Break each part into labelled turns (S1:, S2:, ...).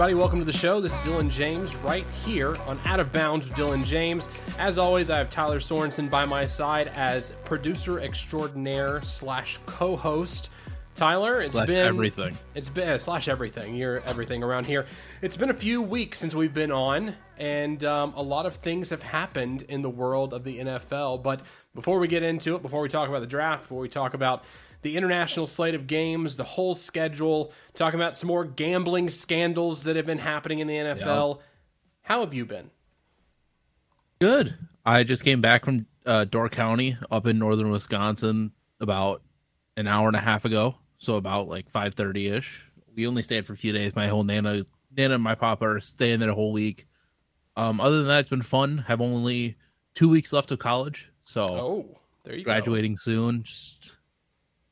S1: Everybody, welcome to the show. This is Dillon James right here on Out of Bounds with Dillon James. As always, I have Tylor Sorensen by my side as producer extraordinaire slash co host. Tylor, it's
S2: Slash
S1: been
S2: everything.
S1: It's been uh, slash everything. You're everything around here. It's been a few weeks since we've been on, and um, a lot of things have happened in the world of the NFL. But before we get into it, before we talk about the draft, before we talk about the international slate of games, the whole schedule, talking about some more gambling scandals that have been happening in the NFL, how have you been?
S2: Good. I just came back from uh, Door County up in northern Wisconsin about an hour and a half ago. So about like five thirty ish. We only stayed for a few days. My whole nana, nana, and my papa are staying there a whole week. Um, other than that, it's been fun. Have only two weeks left of college, so
S1: Oh, there you
S2: graduating soon. Just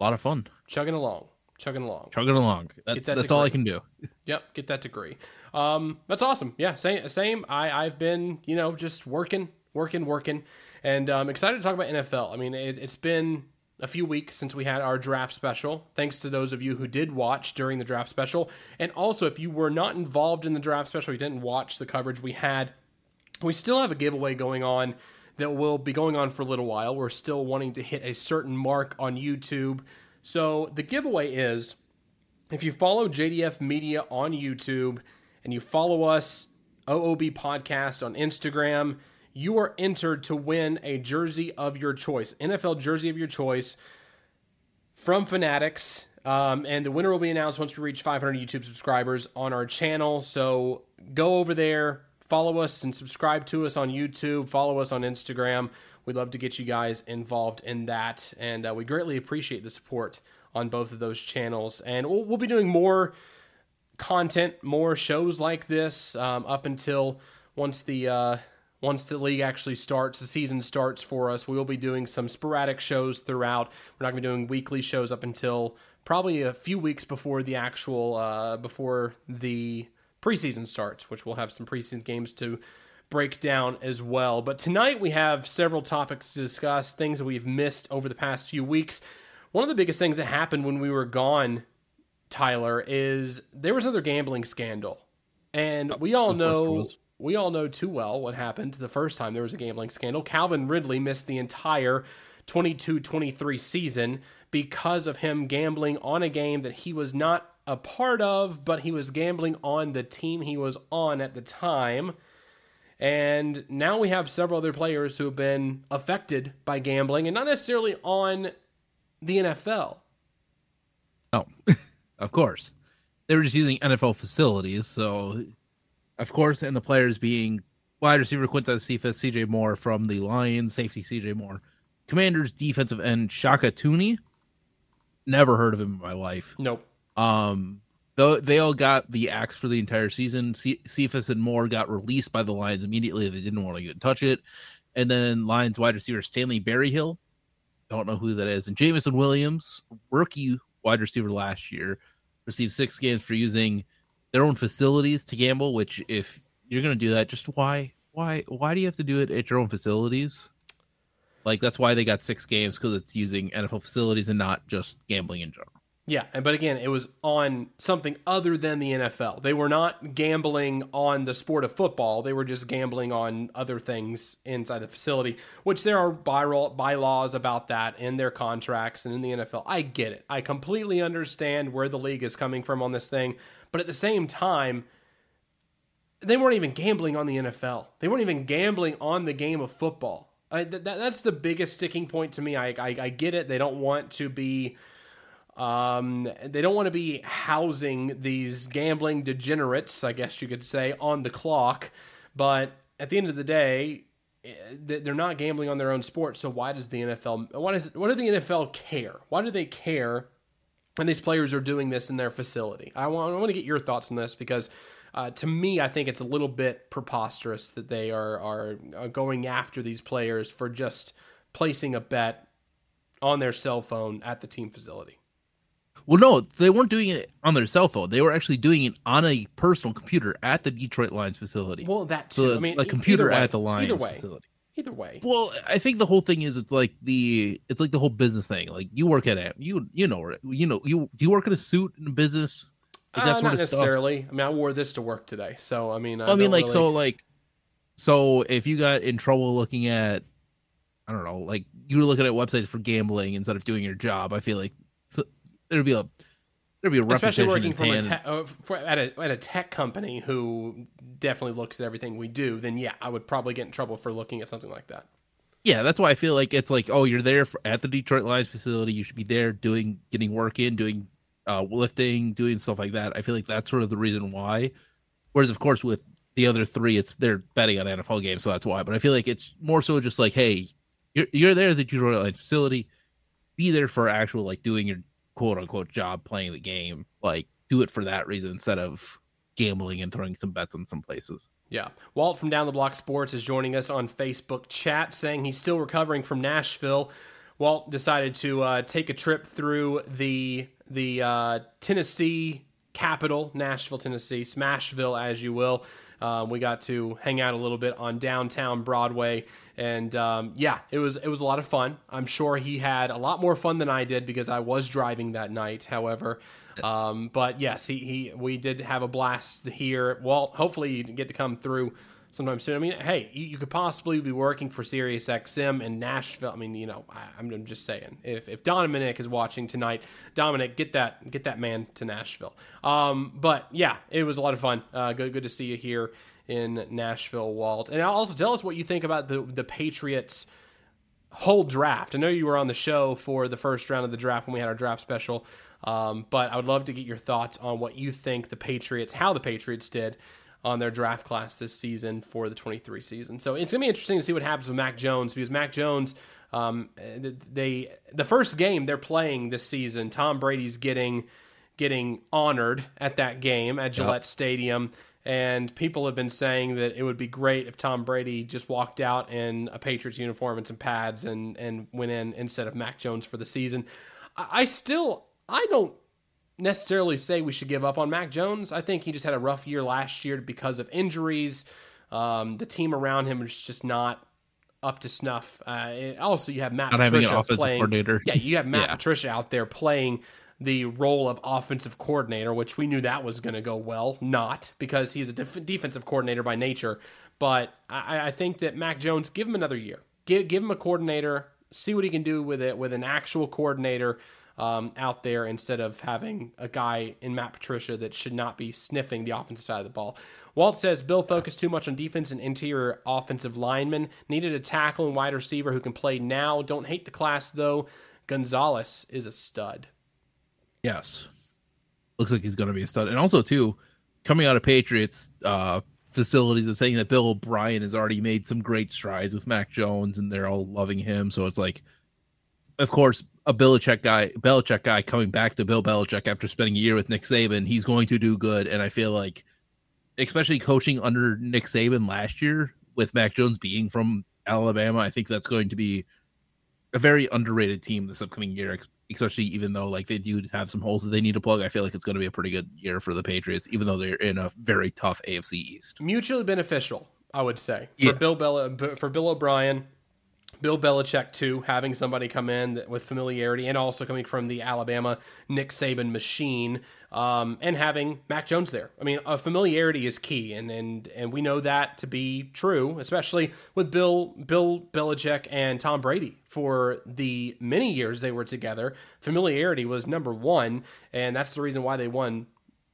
S2: a lot of fun.
S1: Chugging along, chugging along.
S2: Chugging along. That's
S1: that
S2: that's all I can do.
S1: Yep, get that degree. Um, that's awesome. Yeah, same. Same. I I've been you know just working, working, working, and um, excited to talk about NFL. I mean, it, it's been a few weeks since we had our draft special. Thanks to those of you who did watch during the draft special, and also if you were not involved in the draft special, you didn't watch the coverage we had. We still have a giveaway going on that will be going on for a little while. We're still wanting to hit a certain mark on YouTube. So the giveaway is if you follow JDF Media on YouTube and you follow us, OOB Podcast on Instagram, you are entered to win a jersey of your choice, NFL jersey of your choice from Fanatics. Um, and the winner will be announced once we reach 500 YouTube subscribers on our channel. So go over there, follow us, and subscribe to us on YouTube. Follow us on Instagram. We'd love to get you guys involved in that. And uh, we greatly appreciate the support on both of those channels. And we'll, we'll be doing more content, more shows like this um, up until once the uh, once the league actually starts, the season starts for us. We will be doing some sporadic shows throughout. We're not going to be doing weekly shows up until probably a few weeks before the actual uh, before the preseason starts, which we'll have some preseason games to break down as well. But tonight we have several topics to discuss, things that we've missed over the past few weeks. One of the biggest things that happened when we were gone Tylor, is there was another gambling scandal. And we all
S2: of course there
S1: know we all know too well what happened the first time there was a gambling scandal. Calvin Ridley missed the entire 22-23 season because of him gambling on a game that he was not a part of, but he was gambling on the team he was on at the time. And now we have several other players who have been affected by gambling and not necessarily on the NFL.
S2: Oh, of course. They were just using NFL facilities. So, of course, and the players being wide receiver Quintez Cephus, CJ Moore from the Lions, safety CJ Moore, Commanders defensive end Shaka Toney. Never heard of him in my life.
S1: Nope.
S2: Um, though they all got the axe for the entire season. Ce- Cephus and Moore got released by the Lions immediately. They didn't want to get touch it. And then Lions wide receiver Stanley Berryhill, don't know who that is, and Jameson Williams, rookie wide receiver last year, received six games for using their own facilities to gamble. Which, if you're going to do that, just why, why, why do you have to do it at your own facilities? Like that's why they got six games because it's using NFL facilities and not just gambling in general.
S1: Yeah, but again, it was on something other than the NFL. They were not gambling on the sport of football. They were just gambling on other things inside the facility, which there are by- bylaws about that in their contracts and in the NFL. I get it. I completely understand where the league is coming from on this thing, but at the same time, they weren't even gambling on the NFL. They weren't even gambling on the game of football. I, th- that, that's the biggest sticking point to me. I, I, I get it. They don't want to be um, they don't want to be housing these gambling degenerates, I guess you could say, on the clock. But at the end of the day, eh, they're not gambling on their own sport. So why does the NFL? Why does why do the NFL care? Why do they care when these players are doing this in their facility? I want I want to get your thoughts on this because. Uh, to me, I think it's a little bit preposterous that they are, are are going after these players for just placing a bet on their cell phone at the team facility.
S2: Well, no, they weren't doing it on their cell phone. They were actually doing it on a personal computer at the Detroit Lions facility.
S1: Well, that
S2: so
S1: too. I mean,
S2: a computer
S1: way,
S2: at the Lions
S1: either way,
S2: facility.
S1: either way.
S2: Well, I think the whole thing is it's like the it's like the whole business thing. Like you work at a you you know you know you do you work in a suit in a business Like,
S1: Uh, not
S2: of stuff.
S1: necessarily. I mean, I wore this to work today, so I mean, I,
S2: I mean, like
S1: really-
S2: so, like so if you got in trouble looking at, I don't know, like you were looking at websites for gambling instead of doing your job, I feel like so, there'd be a there'd be a
S1: especially working from a te- uh, for, at a at a tech company who definitely looks at everything we do. Then yeah, I would probably get in trouble for looking at something like that.
S2: Yeah, that's why I feel like it's like, oh, you're there for, at the Detroit Lions facility. You should be there doing, getting work in, doing uh, lifting, doing stuff like that. I feel like that's sort of the reason why. Whereas, of course, with the other three, it's they're betting on NFL games, so that's why. But I feel like it's more so just like, hey, you're you're there at the Detroit Lions facility. Be there for actual like doing your quote unquote job, playing the game. Like, do it for that reason instead of gambling and throwing some bets on some places.
S1: Yeah. Walt from Down the Block Sports is joining us on Facebook chat saying he's still recovering from Nashville. Walt decided to uh, take a trip through the the uh, Tennessee capital, Nashville, Tennessee, Smashville, as you will. Um, we got to hang out a little bit on downtown Broadway, and um, yeah, it was it was a lot of fun. I'm sure he had a lot more fun than I did because I was driving that night. However, um, but yes, he, he we did have a blast here. Well, hopefully you get to come through sometime soon. I mean, hey, you, could possibly be working for Sirius XM in Nashville. I mean, you know, I, I'm, I'm just saying, if if Dominic is watching tonight, Dominic, get that get that man to Nashville. Um, but yeah, it was a lot of fun. Uh, good good to see you here in Nashville, Walt. And also tell us what you think about the the Patriots whole draft. I know you were on the show for the first round of the draft when we had our draft special, um, but I would love to get your thoughts on what you think the Patriots, how the Patriots did on their draft class this season for the 23 season. So it's gonna be interesting to see what happens with Mac Jones because Mac Jones, um, they the first game they're playing this season, Tom Brady's getting getting honored at that game at Gillette Stadium. And people have been saying that it would be great if Tom Brady just walked out in a Patriots uniform and some pads and, and went in instead of Mac Jones for the season. I, I still, I don't necessarily say we should give up on Mac Jones. I think he just had a rough year last year because of injuries. Um, the team around him is just not up to snuff. Uh, also, you have Matt
S2: Not
S1: Patricia playing.
S2: coordinator.
S1: Yeah, you have Matt
S2: Yeah.
S1: Patricia out there playing the role of offensive coordinator, which we knew that was going to go well. Not because he's a def- defensive coordinator by nature, but I, I think that Mac Jones give him another year. Give give him a coordinator, see what he can do with it with an actual coordinator. Um, out there instead of having a guy in Matt Patricia that should not be sniffing the offensive side of the ball. Walt says Bill focused too much on defense and interior offensive linemen. Needed a tackle and wide receiver who can play now. Don't hate the class though. Gonzalez is a stud.
S2: Yes. Looks like he's going to be a stud. And also, too, coming out of Patriots uh, facilities and saying that Bill O'Brien has already made some great strides with Mac Jones and they're all loving him. So it's like, of course, a Belichick guy, Belichick guy coming back to Bill Belichick after spending a year with Nick Saban, he's going to do good. And I feel like, especially coaching under Nick Saban last year with Mac Jones being from Alabama, I think that's going to be a very underrated team this upcoming year, especially even though like they do have some holes that they need to plug. I feel like it's going to be a pretty good year for the Patriots, even though they're in a very tough AFC East.
S1: Mutually beneficial, I would say,
S2: Yeah.
S1: for Bill Bel- for Bill O'Brien, Bill Belichick too, having somebody come in with familiarity and also coming from the Alabama Nick Saban machine, um, and having Mac Jones there. I mean, uh, familiarity is key, and and and we know that to be true, especially with Bill Bill Belichick and Tom Brady for the many years they were together. Familiarity was number one, and that's the reason why they won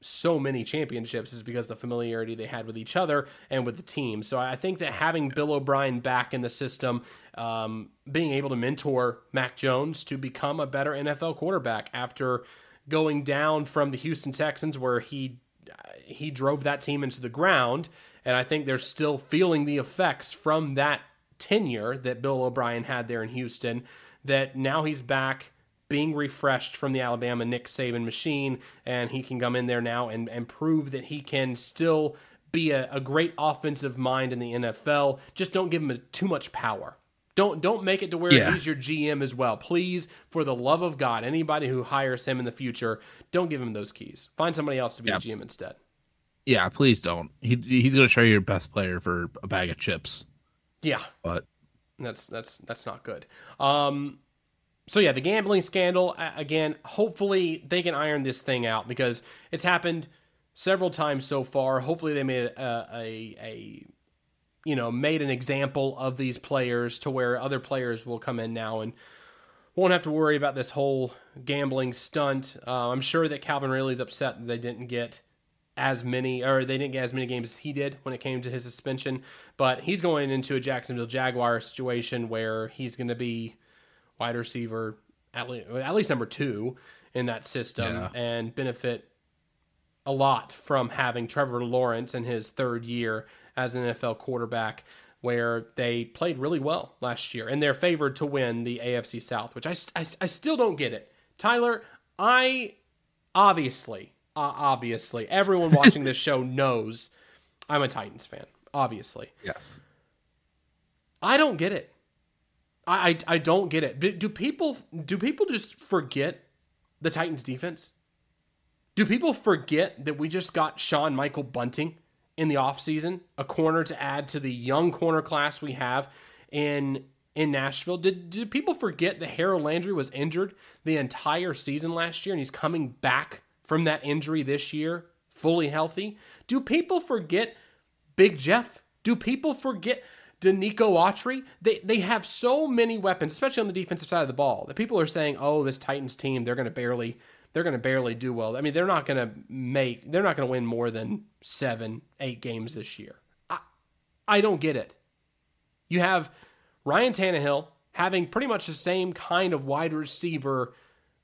S1: so many championships is because the familiarity they had with each other and with the team. So I think that having Bill O'Brien back in the system, um, being able to mentor Mac Jones to become a better NFL quarterback after going down from the Houston Texans, where he he drove that team into the ground, and I think they're still feeling the effects from that tenure that Bill O'Brien had there in Houston. That now he's back being refreshed from the Alabama Nick Saban machine, and he can come in there now and, and prove that he can still be a, a great offensive mind in the NFL. Just don't give him a, too much power. Don't don't make it to where
S2: Yeah.
S1: he's your GM as well. Please, for the love of God, anybody who hires him in the future, don't give him those keys. Find somebody else to be
S2: Yeah.
S1: a GM instead.
S2: Yeah, please don't. He he's going to show you your best player for a bag of chips,
S1: Yeah,
S2: but
S1: That's that's that's not good. Um, so yeah, the gambling scandal again. Hopefully, they can iron this thing out because it's happened several times so far. Hopefully, they made a, a, a you know made an example of these players to where other players will come in now and won't have to worry about this whole gambling stunt. Uh, I'm sure that Calvin Ridley's upset that they didn't get as many or they didn't get as many games as he did when it came to his suspension. But he's going into a Jacksonville Jaguar situation where he's going to be wide receiver at least, at least number two in that system yeah. and benefit a lot from having Trevor Lawrence in his third year as an NFL quarterback, where they played really well last year and they're favored to win the AFC South, which I, I, I still don't get it. Tylor, I obviously, uh, obviously, everyone watching this show knows I'm a Titans fan, obviously.
S2: Yes.
S1: I don't get it. I, I, I don't get it. Do people do people just forget the Titans defense? Do people forget that we just got Sean Michael Bunting in the offseason, a corner to add to the young corner class we have in in Nashville? Did did people forget that Harold Landry was injured the entire season last year and he's coming back from that injury this year fully healthy? Do people forget Big Jeff? Do people forget Denico Autry, they they have so many weapons, especially on the defensive side of the ball, that people are saying, "Oh, this Titans team, they're going to barely they're going to barely do well." I mean, they're not going to make they're not going to win more than 7, 8 games this year. I I don't get it. You have Ryan Tannehill having pretty much the same kind of wide receiver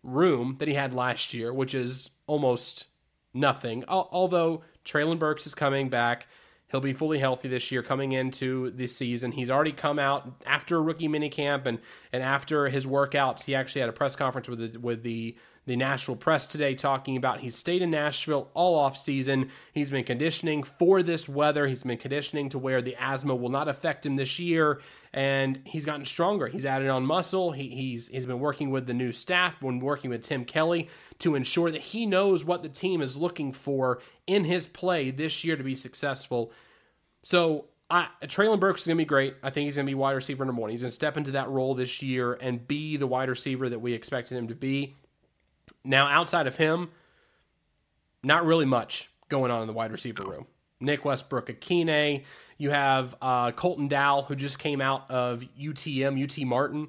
S1: room that he had last year, which is almost nothing. Although Treylon Burks is coming back, He'll be fully healthy this year coming into the season. He's already come out after rookie minicamp and and after his workouts. He actually had a press conference with the, with the the national press today talking about he's stayed in Nashville all off season. He's been conditioning for this weather. He's been conditioning to where the asthma will not affect him this year, and he's gotten stronger. He's added on muscle. He, he's he's been working with the new staff, been working with Tim Kelly to ensure that he knows what the team is looking for in his play this year to be successful. So I, Treylon Burks is going to be great. I think he's going to be wide receiver number one. He's going to step into that role this year and be the wide receiver that we expected him to be. Now, outside of him, not really much going on in the wide receiver room. Nick Westbrook-Ikhine. You have uh, Colton Dowell, who just came out of UTM, UT Martin,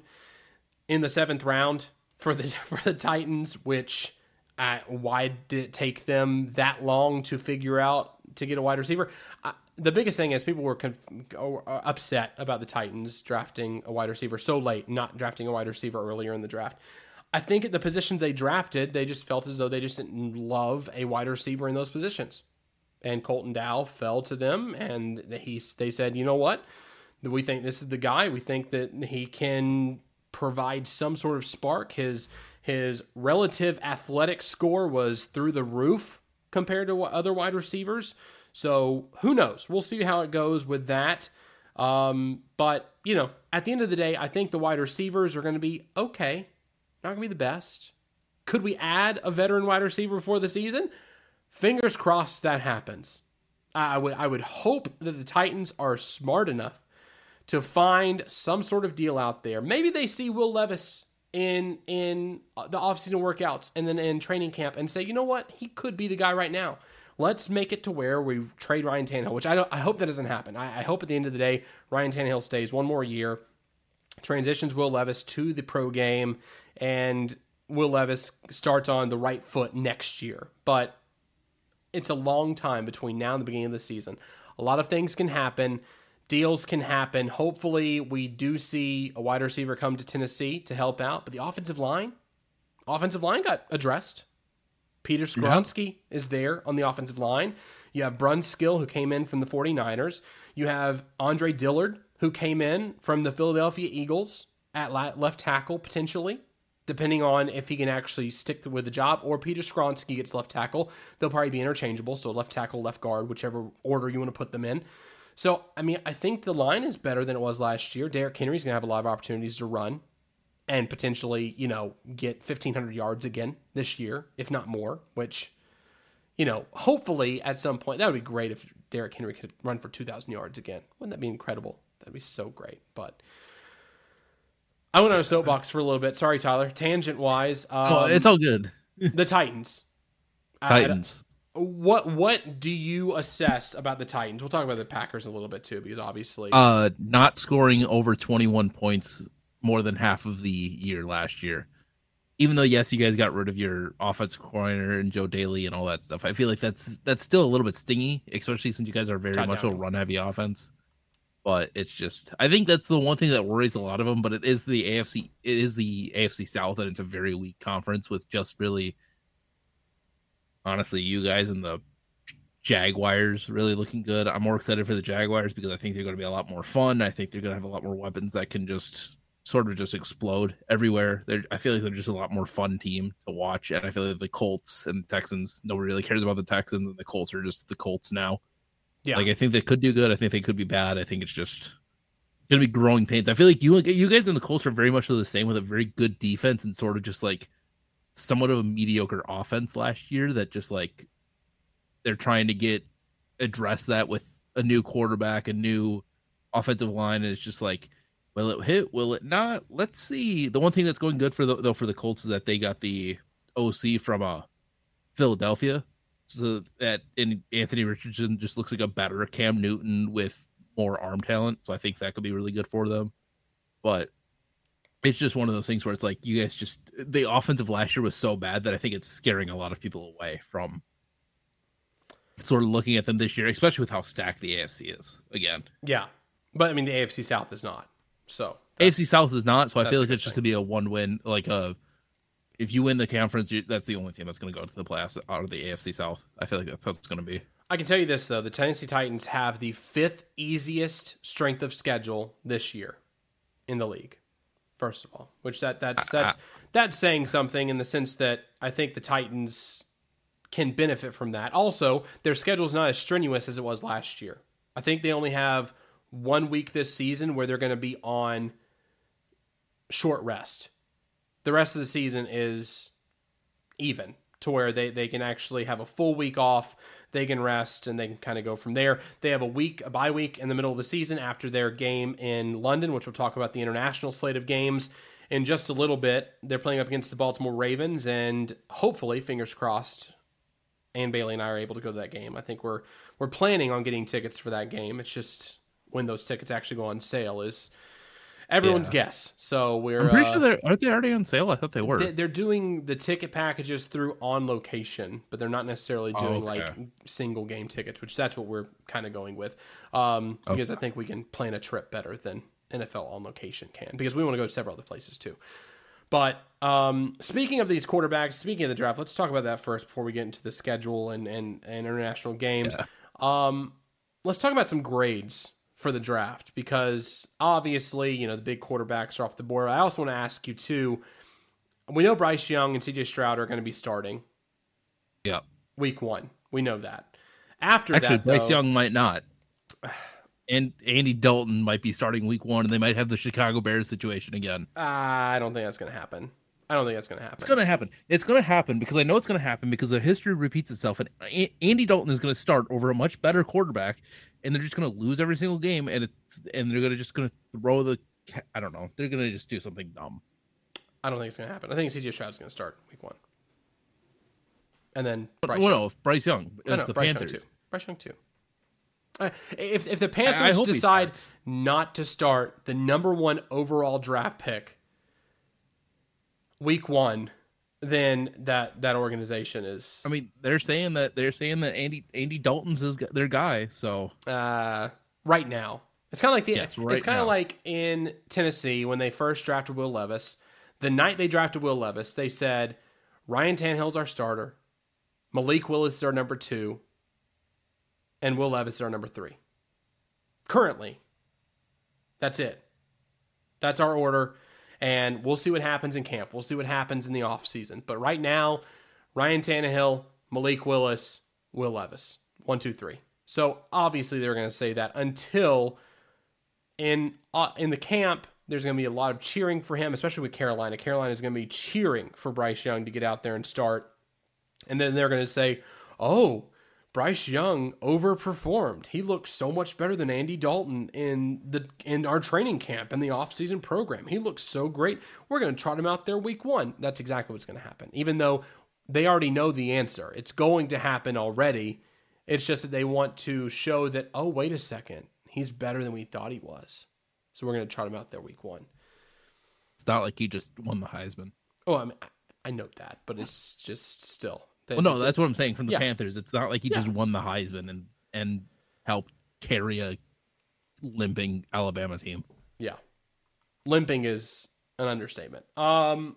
S1: in the seventh round for the for the Titans. Which, uh, why did it take them that long to figure out to get a wide receiver? Uh, the biggest thing is people were conf- upset about the Titans drafting a wide receiver so late, not drafting a wide receiver earlier in the draft. I think at the positions they drafted, they just felt as though they just didn't love a wide receiver in those positions. And Colton Dowell fell to them, and he they said, you know what, we think this is the guy. We think that he can provide some sort of spark. His his relative athletic score was through the roof compared to other wide receivers. So who knows? We'll see how it goes with that. Um, but you know, at the end of the day, I think the wide receivers are going to be okay. Not going to be the best. Could we add a veteran wide receiver before the season? Fingers crossed that happens. I would I would hope that the Titans are smart enough to find some sort of deal out there. Maybe they see Will Levis in in uh, the offseason workouts and then in training camp and say, you know what, he could be the guy right now. Let's make it to where we trade Ryan Tannehill, which I don't. I hope that doesn't happen. I, I hope at the end of the day, Ryan Tannehill stays one more year, transitions Will Levis to the pro game, and Will Levis starts on the right foot next year. But it's a long time between now and the beginning of the season. A lot of things can happen. Deals can happen. Hopefully, we do see a wide receiver come to Tennessee to help out. But the offensive line, offensive line got addressed. Peter Skoronski yeah. is there on the offensive line. You have Brunskill, who came in from the 49ers. You have Andre Dillard, who came in from the Philadelphia Eagles at left tackle, potentially, depending on if he can actually stick with the job, or Peter Skoronski gets left tackle. They'll probably be interchangeable, so left tackle, left guard, whichever order you want to put them in. So, I mean, I think the line is better than it was last year. Derrick Henry's going to have a lot of opportunities to run and potentially, you know, get 1,500 yards again this year, if not more, which, you know, hopefully at some point, that would be great if Derrick Henry could run for 2,000 yards again. Wouldn't that be incredible? That'd be so great. But I went on a soapbox for a little bit. Sorry, Tylor. Tangent wise. Um,
S2: oh, it's all good.
S1: the Titans.
S2: Titans.
S1: what what do you assess about the Titans? We'll talk about the Packers a little bit too, because obviously,
S2: uh, not scoring over 21 points more than half of the year last year. Even though yes, you guys got rid of your offensive coordinator and Joe Daly and all that stuff, I feel like that's that's still a little bit stingy, especially since you guys are very much a run heavy offense. But it's just, I think that's the one thing that worries a lot of them. But it is the AFC, it is the AFC South, and it's a very weak conference with just really, honestly, you guys and the Jaguars really looking good. I'm more excited for the Jaguars because I think they're going to be a lot more fun. I think they're going to have a lot more weapons that can just sort of just explode everywhere. They're, I feel like they're just a lot more fun team to watch, and I feel like the Colts and Texans. Nobody really cares about the Texans, and the Colts are just the Colts now.
S1: Yeah.
S2: like I think they could do good. I think they could be bad. I think it's just to be growing pains. I feel like you you guys in the Colts are very much the same with a very good defense and sort of just like somewhat of a mediocre offense last year that just like they're trying to get address that with a new quarterback, a new offensive line, and it's just like, will it hit? Will it not? Let's see. The one thing that's going good for the, though for the Colts is that they got the OC from uh Philadelphia, so that and Anthony Richardson just looks like a better Cam Newton with more arm talent. So I think that could be really good for them. But it's just one of those things where it's like you guys just the offensive last year was so bad that I think it's scaring a lot of people away from sort of looking at them this year, especially with how stacked the AFC is. Again,
S1: yeah, but I mean the AFC South is not. So
S2: AFC South is not, so I feel like it's just
S1: thing.
S2: gonna be a one win. Like a, if you win the conference, that's the only team that's gonna go to the playoffs out of the AFC South. I feel like that's how it's gonna be.
S1: I can tell you this though: the Tennessee Titans have the fifth easiest strength of schedule this year in the league. First of all, which that that's that's that's saying something in the sense that I think the Titans can benefit from that. Also, their schedule is not as strenuous as it was last year. I think they only have one week this season where they're going to be on short rest. The rest of the season is even to where they, they can actually have a full week off. They can rest and they can kind of go from there. They have a week, a bye week in the middle of the season after their game in London, which we'll talk about the international slate of games in just a little bit. They're playing up against the Baltimore Ravens, and hopefully, fingers crossed, and Bailey and I are able to go to that game. I think we're we're planning on getting tickets for that game. It's just when those tickets actually go on sale is everyone's guess. So we're
S2: I'm pretty
S1: uh,
S2: sure they're aren't they already on sale? I thought they were.
S1: they- they're doing the ticket packages through on location, but they're not necessarily doing
S2: okay.
S1: like single game tickets, which that's what we're kind of going with. Um, because I think we can plan a trip better than NFL on location can, because we want to go to several other places too. But um, speaking of these quarterbacks, speaking of the draft, let's talk about that first before we get into the schedule and and, and international games. Um, let's talk about some grades for the draft because obviously, you know, the big quarterbacks are off the board. I also want to ask you too. We know Bryce Young and CJ Stroud are going to be starting
S2: yeah.
S1: week one. We know that. After
S2: Actually,
S1: that,
S2: Bryce
S1: though-
S2: Young might not. And Andy Dalton might be starting week one, and they might have the Chicago Bears situation again.
S1: I don't think that's going to happen. I don't think that's going to happen.
S2: It's gonna happen. It's gonna happen because I know it's gonna happen because the history repeats itself, and Andy Dalton is gonna start over a much better quarterback, and they're just gonna lose every single game, and it's and they're gonna just gonna throw the. I don't know. They're gonna just do something dumb.
S1: I don't think it's going to happen. I think CJ Stroud's going to start week one, and then Bryce
S2: well,
S1: Young.
S2: no, if Bryce Young,
S1: No,
S2: it's
S1: no,
S2: the
S1: Bryce
S2: Panthers.
S1: Young too. Bryce Young too. Uh, if if the Panthers
S2: hope he
S1: decide not to start the number one overall draft pick week one, then that that organization is
S2: I mean, they're saying that they're saying that Andy Andy Dalton's is their guy. So
S1: uh, right now. It's kind of like the
S2: Yes, right
S1: it's kind of like in Tennessee when they first drafted Will Levis. The night they drafted Will Levis, they said Ryan Tannehill's our starter, Malik Willis is our number two, and Will Levis is our number three. Currently, that's it. That's our order, and we'll see what happens in camp. We'll see what happens in the offseason. But right now, Ryan Tannehill, Malik Willis, Will Levis. One, two, three. So obviously they're going to say that until in uh, in the camp there's going to be a lot of cheering for him, especially with Carolina. Carolina is going to be cheering for Bryce Young to get out there and start, and then they're going to say, "Oh, Bryce Young overperformed. He looked so much better than Andy Dalton in the in our training camp in the offseason program. He looks so great. We're going to trot him out there week 1." That's exactly what's going to happen. Even though they already know the answer. It's going to happen already. It's just that they want to show that, oh, wait a second, he's better than we thought he was. So we're going to trot him out there week one.
S2: It's not like he just won the Heisman.
S1: Oh, I mean, I note that, but it's just still.
S2: They, well, no, that's what I'm saying from the
S1: Yeah.
S2: Panthers. It's not like he
S1: Yeah.
S2: just won the Heisman and and helped carry a limping Alabama team.
S1: Yeah. Limping is an understatement. Um,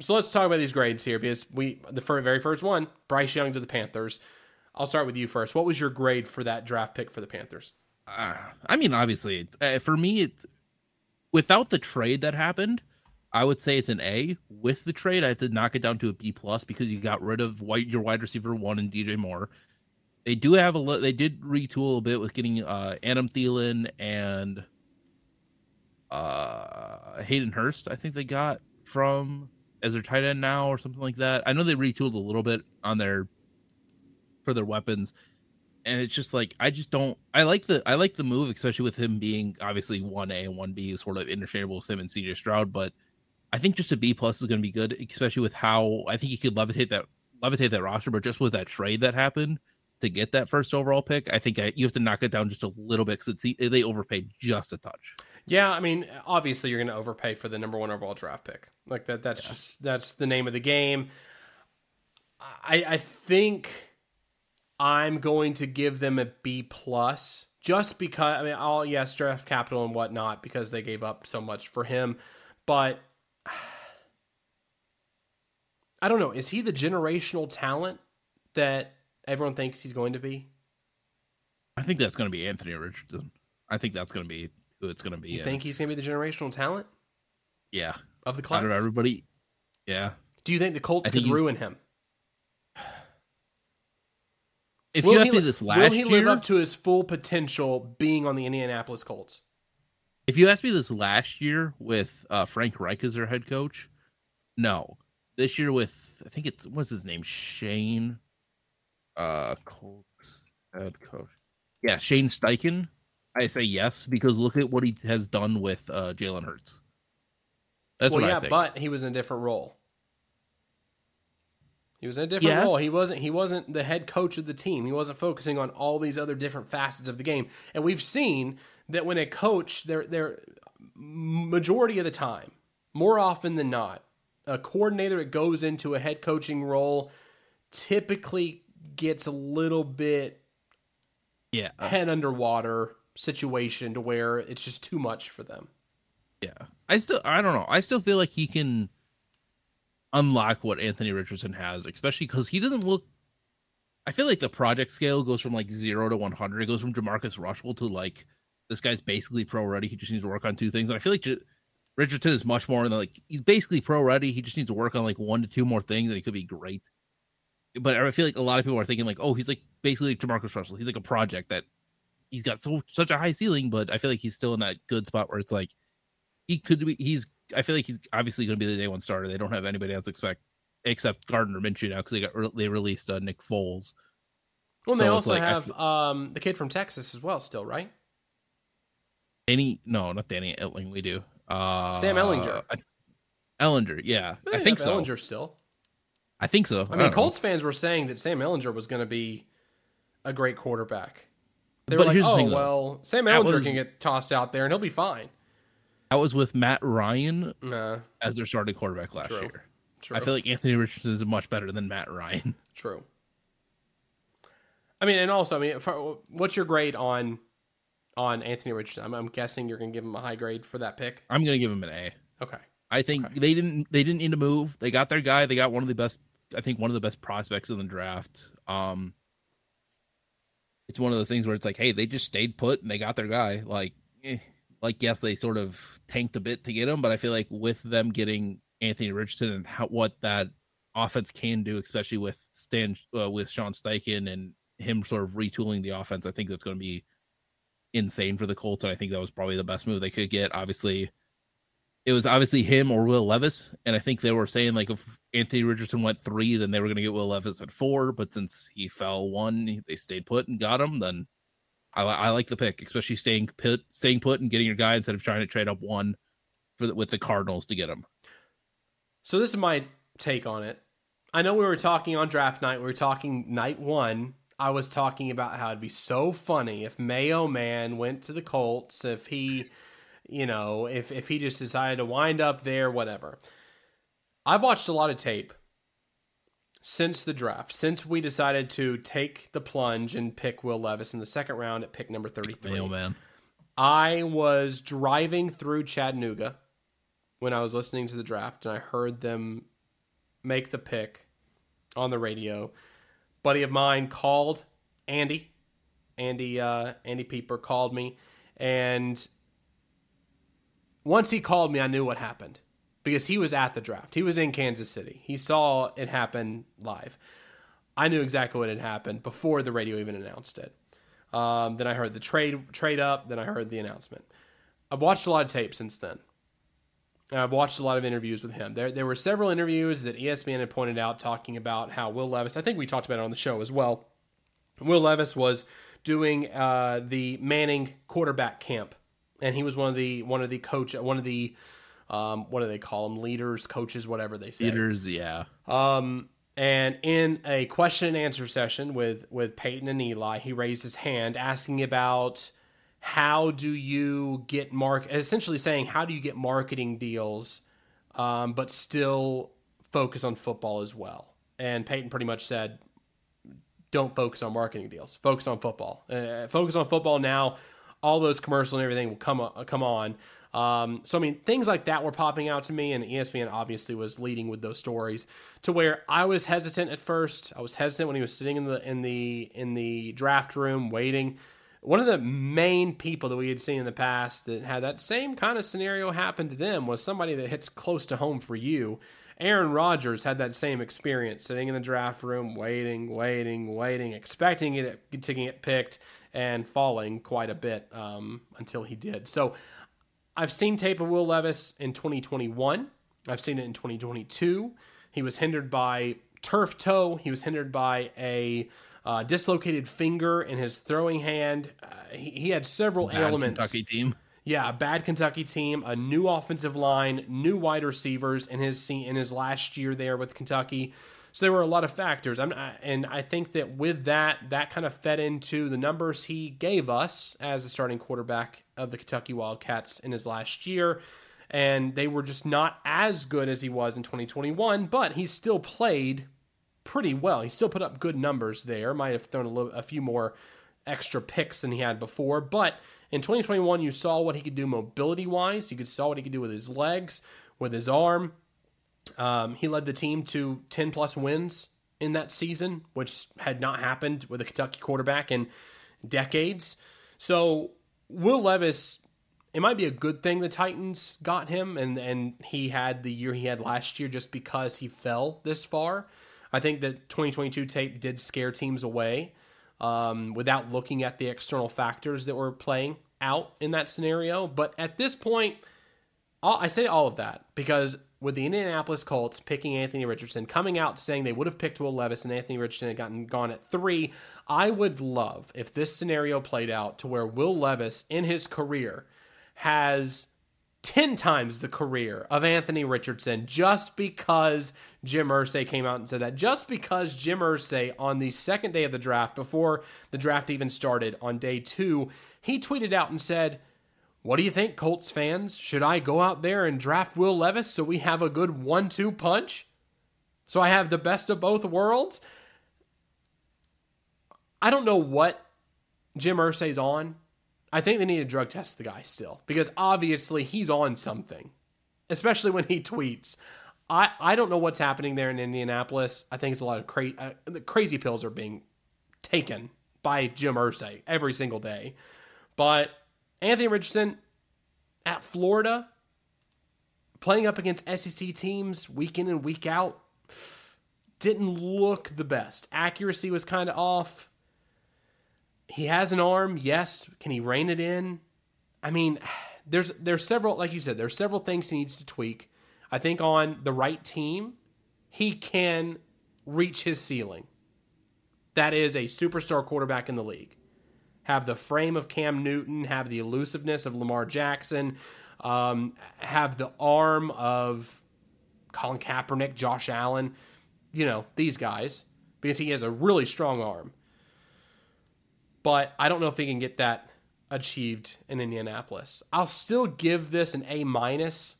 S1: so let's talk about these grades here because we the fir- very first one, Bryce Young to the Panthers. I'll start with you first. What was your grade for that draft pick for the Panthers?
S2: Uh, I mean, obviously, uh, for me, it without the trade that happened. I would say it's an A. With the trade, I have to knock it down to a B plus because you got rid of white your wide receiver one and DJ Moore. They do have a they did retool a bit with getting uh Adam Thielen and uh Hayden Hurst. I think they got from as their tight end now or something like that. I know they retooled a little bit on their for their weapons and it's just like I just don't. I like the I like the move, especially with him being obviously one A and one B sort of interchangeable with him and CJ Stroud. But I think just a B plus is going to be good, especially with how I think he could levitate that levitate that roster. But just with that trade that happened to get that first overall pick, I think I, you have to knock it down just a little bit because it's they overpaid just a touch.
S1: Yeah, I mean, obviously you're going to overpay for the number one overall draft pick. Like that. That's just that's the name of the game. I I think I'm going to give them a B plus just because I mean, all yes, draft capital and whatnot because they gave up so much for him, but I don't know. Is he the generational talent that everyone thinks he's going to be?
S2: I think that's going to be Anthony Richardson. I think that's going to be who it's going to be.
S1: You think he's going to be the generational talent
S2: Yeah,
S1: of the
S2: out
S1: class?
S2: of everybody. Yeah,
S1: Do you think the Colts
S2: I
S1: could ruin him?
S2: if
S1: Will
S2: you
S1: he
S2: asked me
S1: li-
S2: this
S1: will
S2: last
S1: he
S2: year,
S1: live up to his full potential being on the Indianapolis Colts?
S2: If you asked me this last year with uh, Frank Reich as their head coach, no. This year with I think it's what's his name Shane, uh, Colts head coach. Yeah, Shane Steichen. I say yes because look at what he has done with uh, Jalen Hurts. That's
S1: well,
S2: what
S1: yeah,
S2: I think.
S1: but he was in a different role. He was in a different role. He wasn't. He wasn't the head coach of the team. He wasn't focusing on all these other different facets of the game. And we've seen that when a coach, they're they're majority of the time, more often than not, a coordinator that goes into a head coaching role typically gets a little bit
S2: yeah, uh,
S1: head underwater situation to where it's just too much for them.
S2: yeah. I still I don't know. I still feel like he can unlock what Anthony Richardson has, especially because he doesn't look. I feel like the project scale goes from like zero to one hundred. It goes from JaMarcus Russell to like this guy's basically pro ready. He just needs to work on two things, and I feel like J- Richardson is much more than like he's basically pro ready. He just needs to work on like one to two more things, and he could be great. But I feel like a lot of people are thinking like, oh, he's like basically like JaMarcus Russell. He's like a project that he's got so such a high ceiling, but I feel like he's still in that good spot where it's like he could be. He's. I feel like he's obviously going to be the day one starter. They don't have anybody else expect except Gardner Minshew now because they got they released uh, Nick Foles.
S1: Well,
S2: So
S1: they also
S2: like,
S1: have um, the kid from Texas as well, still, right?
S2: Danny, no, not Danny Etling. We do. Uh,
S1: Sam Ehlinger.
S2: I, Ehlinger, yeah,
S1: They
S2: I think so.
S1: Ehlinger still.
S2: I think so.
S1: I mean,
S2: don't know.
S1: Colts fans were saying that Sam Ehlinger was going to be a great quarterback. They were like, "Oh
S2: thing, though.
S1: well, Sam Ehlinger
S2: was-
S1: can get tossed out there and he'll be fine."
S2: That was with Matt Ryan
S1: Nah,
S2: as their starting quarterback last
S1: True.
S2: year.
S1: true.
S2: I feel like Anthony Richardson is much better than Matt Ryan.
S1: true. I mean, and also, I mean, what's your grade on on Anthony Richardson? I'm, I'm guessing you're going to give him a high grade for that pick.
S2: I'm gonna give him an A.
S1: Okay.
S2: I think
S1: Okay.
S2: they didn't they didn't need to move. They got their guy. They got one of the best. I think one of the best prospects in the draft. Um, it's one of those things where it's like, hey, they just stayed put and they got their guy. Like, eh, like yes, they sort of tanked a bit to get him, but I feel like with them getting Anthony Richardson and how what that offense can do, especially with Stan uh, with Sean Steichen and him sort of retooling the offense, I think that's going to be insane for the Colts. And I think that was probably the best move they could get. Obviously, it was obviously him or Will Levis, and I think they were saying like if Anthony Richardson went three, then they were going to get Will Levis at four. But since he fell one, they stayed put and got him. Then I, I like the pick, especially staying put, staying put and getting your guy instead of trying to trade up one for the, with the Cardinals to get him.
S1: So this is my take on it. I know we were talking on draft night. We were talking night one. I was talking about how it'd be so funny if Mayo Man went to the Colts, if he, you know, if if he just decided to wind up there, whatever. I've watched a lot of tape since the draft, since we decided to take the plunge and pick Will Levis in the second round at pick number 33.
S2: Mayo man.
S1: I was driving through Chattanooga when I was listening to the draft and I heard them make the pick on the radio. Buddy of mine called Andy. Andy uh, Andy Peeper called me and once he called me I knew what happened because he was at the draft. He was in Kansas City. He saw it happen live. I knew exactly what had happened before the radio even announced it. Um, then I heard the trade trade up. Then I heard the announcement. I've watched a lot of tape since then. I've watched a lot of interviews with him. There, there were several interviews that ESPN had pointed out talking about how Will Levis. I think we talked about it on the show as well. Will Levis was doing uh, the Manning quarterback camp, and he was one of the one of the coach one of the um, what do they call them? Leaders, coaches, whatever they say.
S2: Leaders, yeah.
S1: Um, and in a question and answer session with with Peyton and Eli, he raised his hand asking about how do you get mark essentially saying how do you get marketing deals um, but still focus on football as well and peyton pretty much said don't focus on marketing deals focus on football uh, focus on football now all those commercials and everything will come uh, come on um, so I mean, things like that were popping out to me, and ESPN obviously was leading with those stories. To where I was hesitant at first. I was hesitant when he was sitting in the in the in the draft room waiting. One of the main people that we had seen in the past that had that same kind of scenario happen to them was somebody that hits close to home for you. Aaron Rodgers had that same experience, sitting in the draft room, waiting, waiting, waiting, expecting it to get picked, and falling quite a bit um, until he did. So I've seen tape of Will Levis in 2021. I've seen it in 2022. He was hindered by turf toe. He was hindered by a uh, dislocated finger in his throwing hand. Uh, he, he, had several
S2: bad
S1: ailments.
S2: Kentucky team.
S1: Yeah, a bad Kentucky team, a new offensive line, new wide receivers in his in his last year there with Kentucky. So there were a lot of factors. I'm, and I think that with that, that kind of fed into the numbers he gave us as the starting quarterback of the Kentucky Wildcats in his last year. And they were just not as good as he was in 2021, but he still played pretty well. He still put up good numbers there. Might have thrown a, little, a few more extra picks than he had before, but in 2021, you saw what he could do mobility wise. You could saw what he could do with his legs, with his arm. Um, he led the team to 10 plus wins in that season, which had not happened with a Kentucky quarterback in decades. So, Will Levis, it might be a good thing the Titans got him and, and he had the year he had last year just because he fell this far. I think that 2022 tape did scare teams away um, without looking at the external factors that were playing out in that scenario. But at this point, I say all of that because with the Indianapolis Colts picking Anthony Richardson, coming out saying they would have picked Will Levis and Anthony Richardson had gotten gone at three, I would love if this scenario played out to where Will Levis in his career has 10 times the career of Anthony Richardson just because Jim Irsay came out and said that. Just because Jim Irsay on the second day of the draft, before the draft even started on day two, he tweeted out and said, what do you think, Colts fans? Should I go out there and draft Will Levis so we have a good one two punch? So I have the best of both worlds? I don't know what Jim Irsay's on. I think they need to drug test the guy still because obviously he's on something, especially when he tweets. I, I don't know what's happening there in Indianapolis. I think it's a lot of cra- uh, crazy pills are being taken by Jim Irsay every single day. But Anthony Richardson at Florida, playing up against SEC teams week in and week out, didn't look the best. Accuracy was kind of off. He has an arm, yes. Can he rein it in? I mean, there's there's several, like you said, there's several things he needs to tweak. I think on the right team, he can reach his ceiling. That is a superstar quarterback in the league have the frame of Cam Newton, have the elusiveness of Lamar Jackson, um, have the arm of Colin Kaepernick, Josh Allen. you know, these guys because he has a really strong arm. But I don't know if he can get that achieved in Indianapolis. I'll still give this an A minus.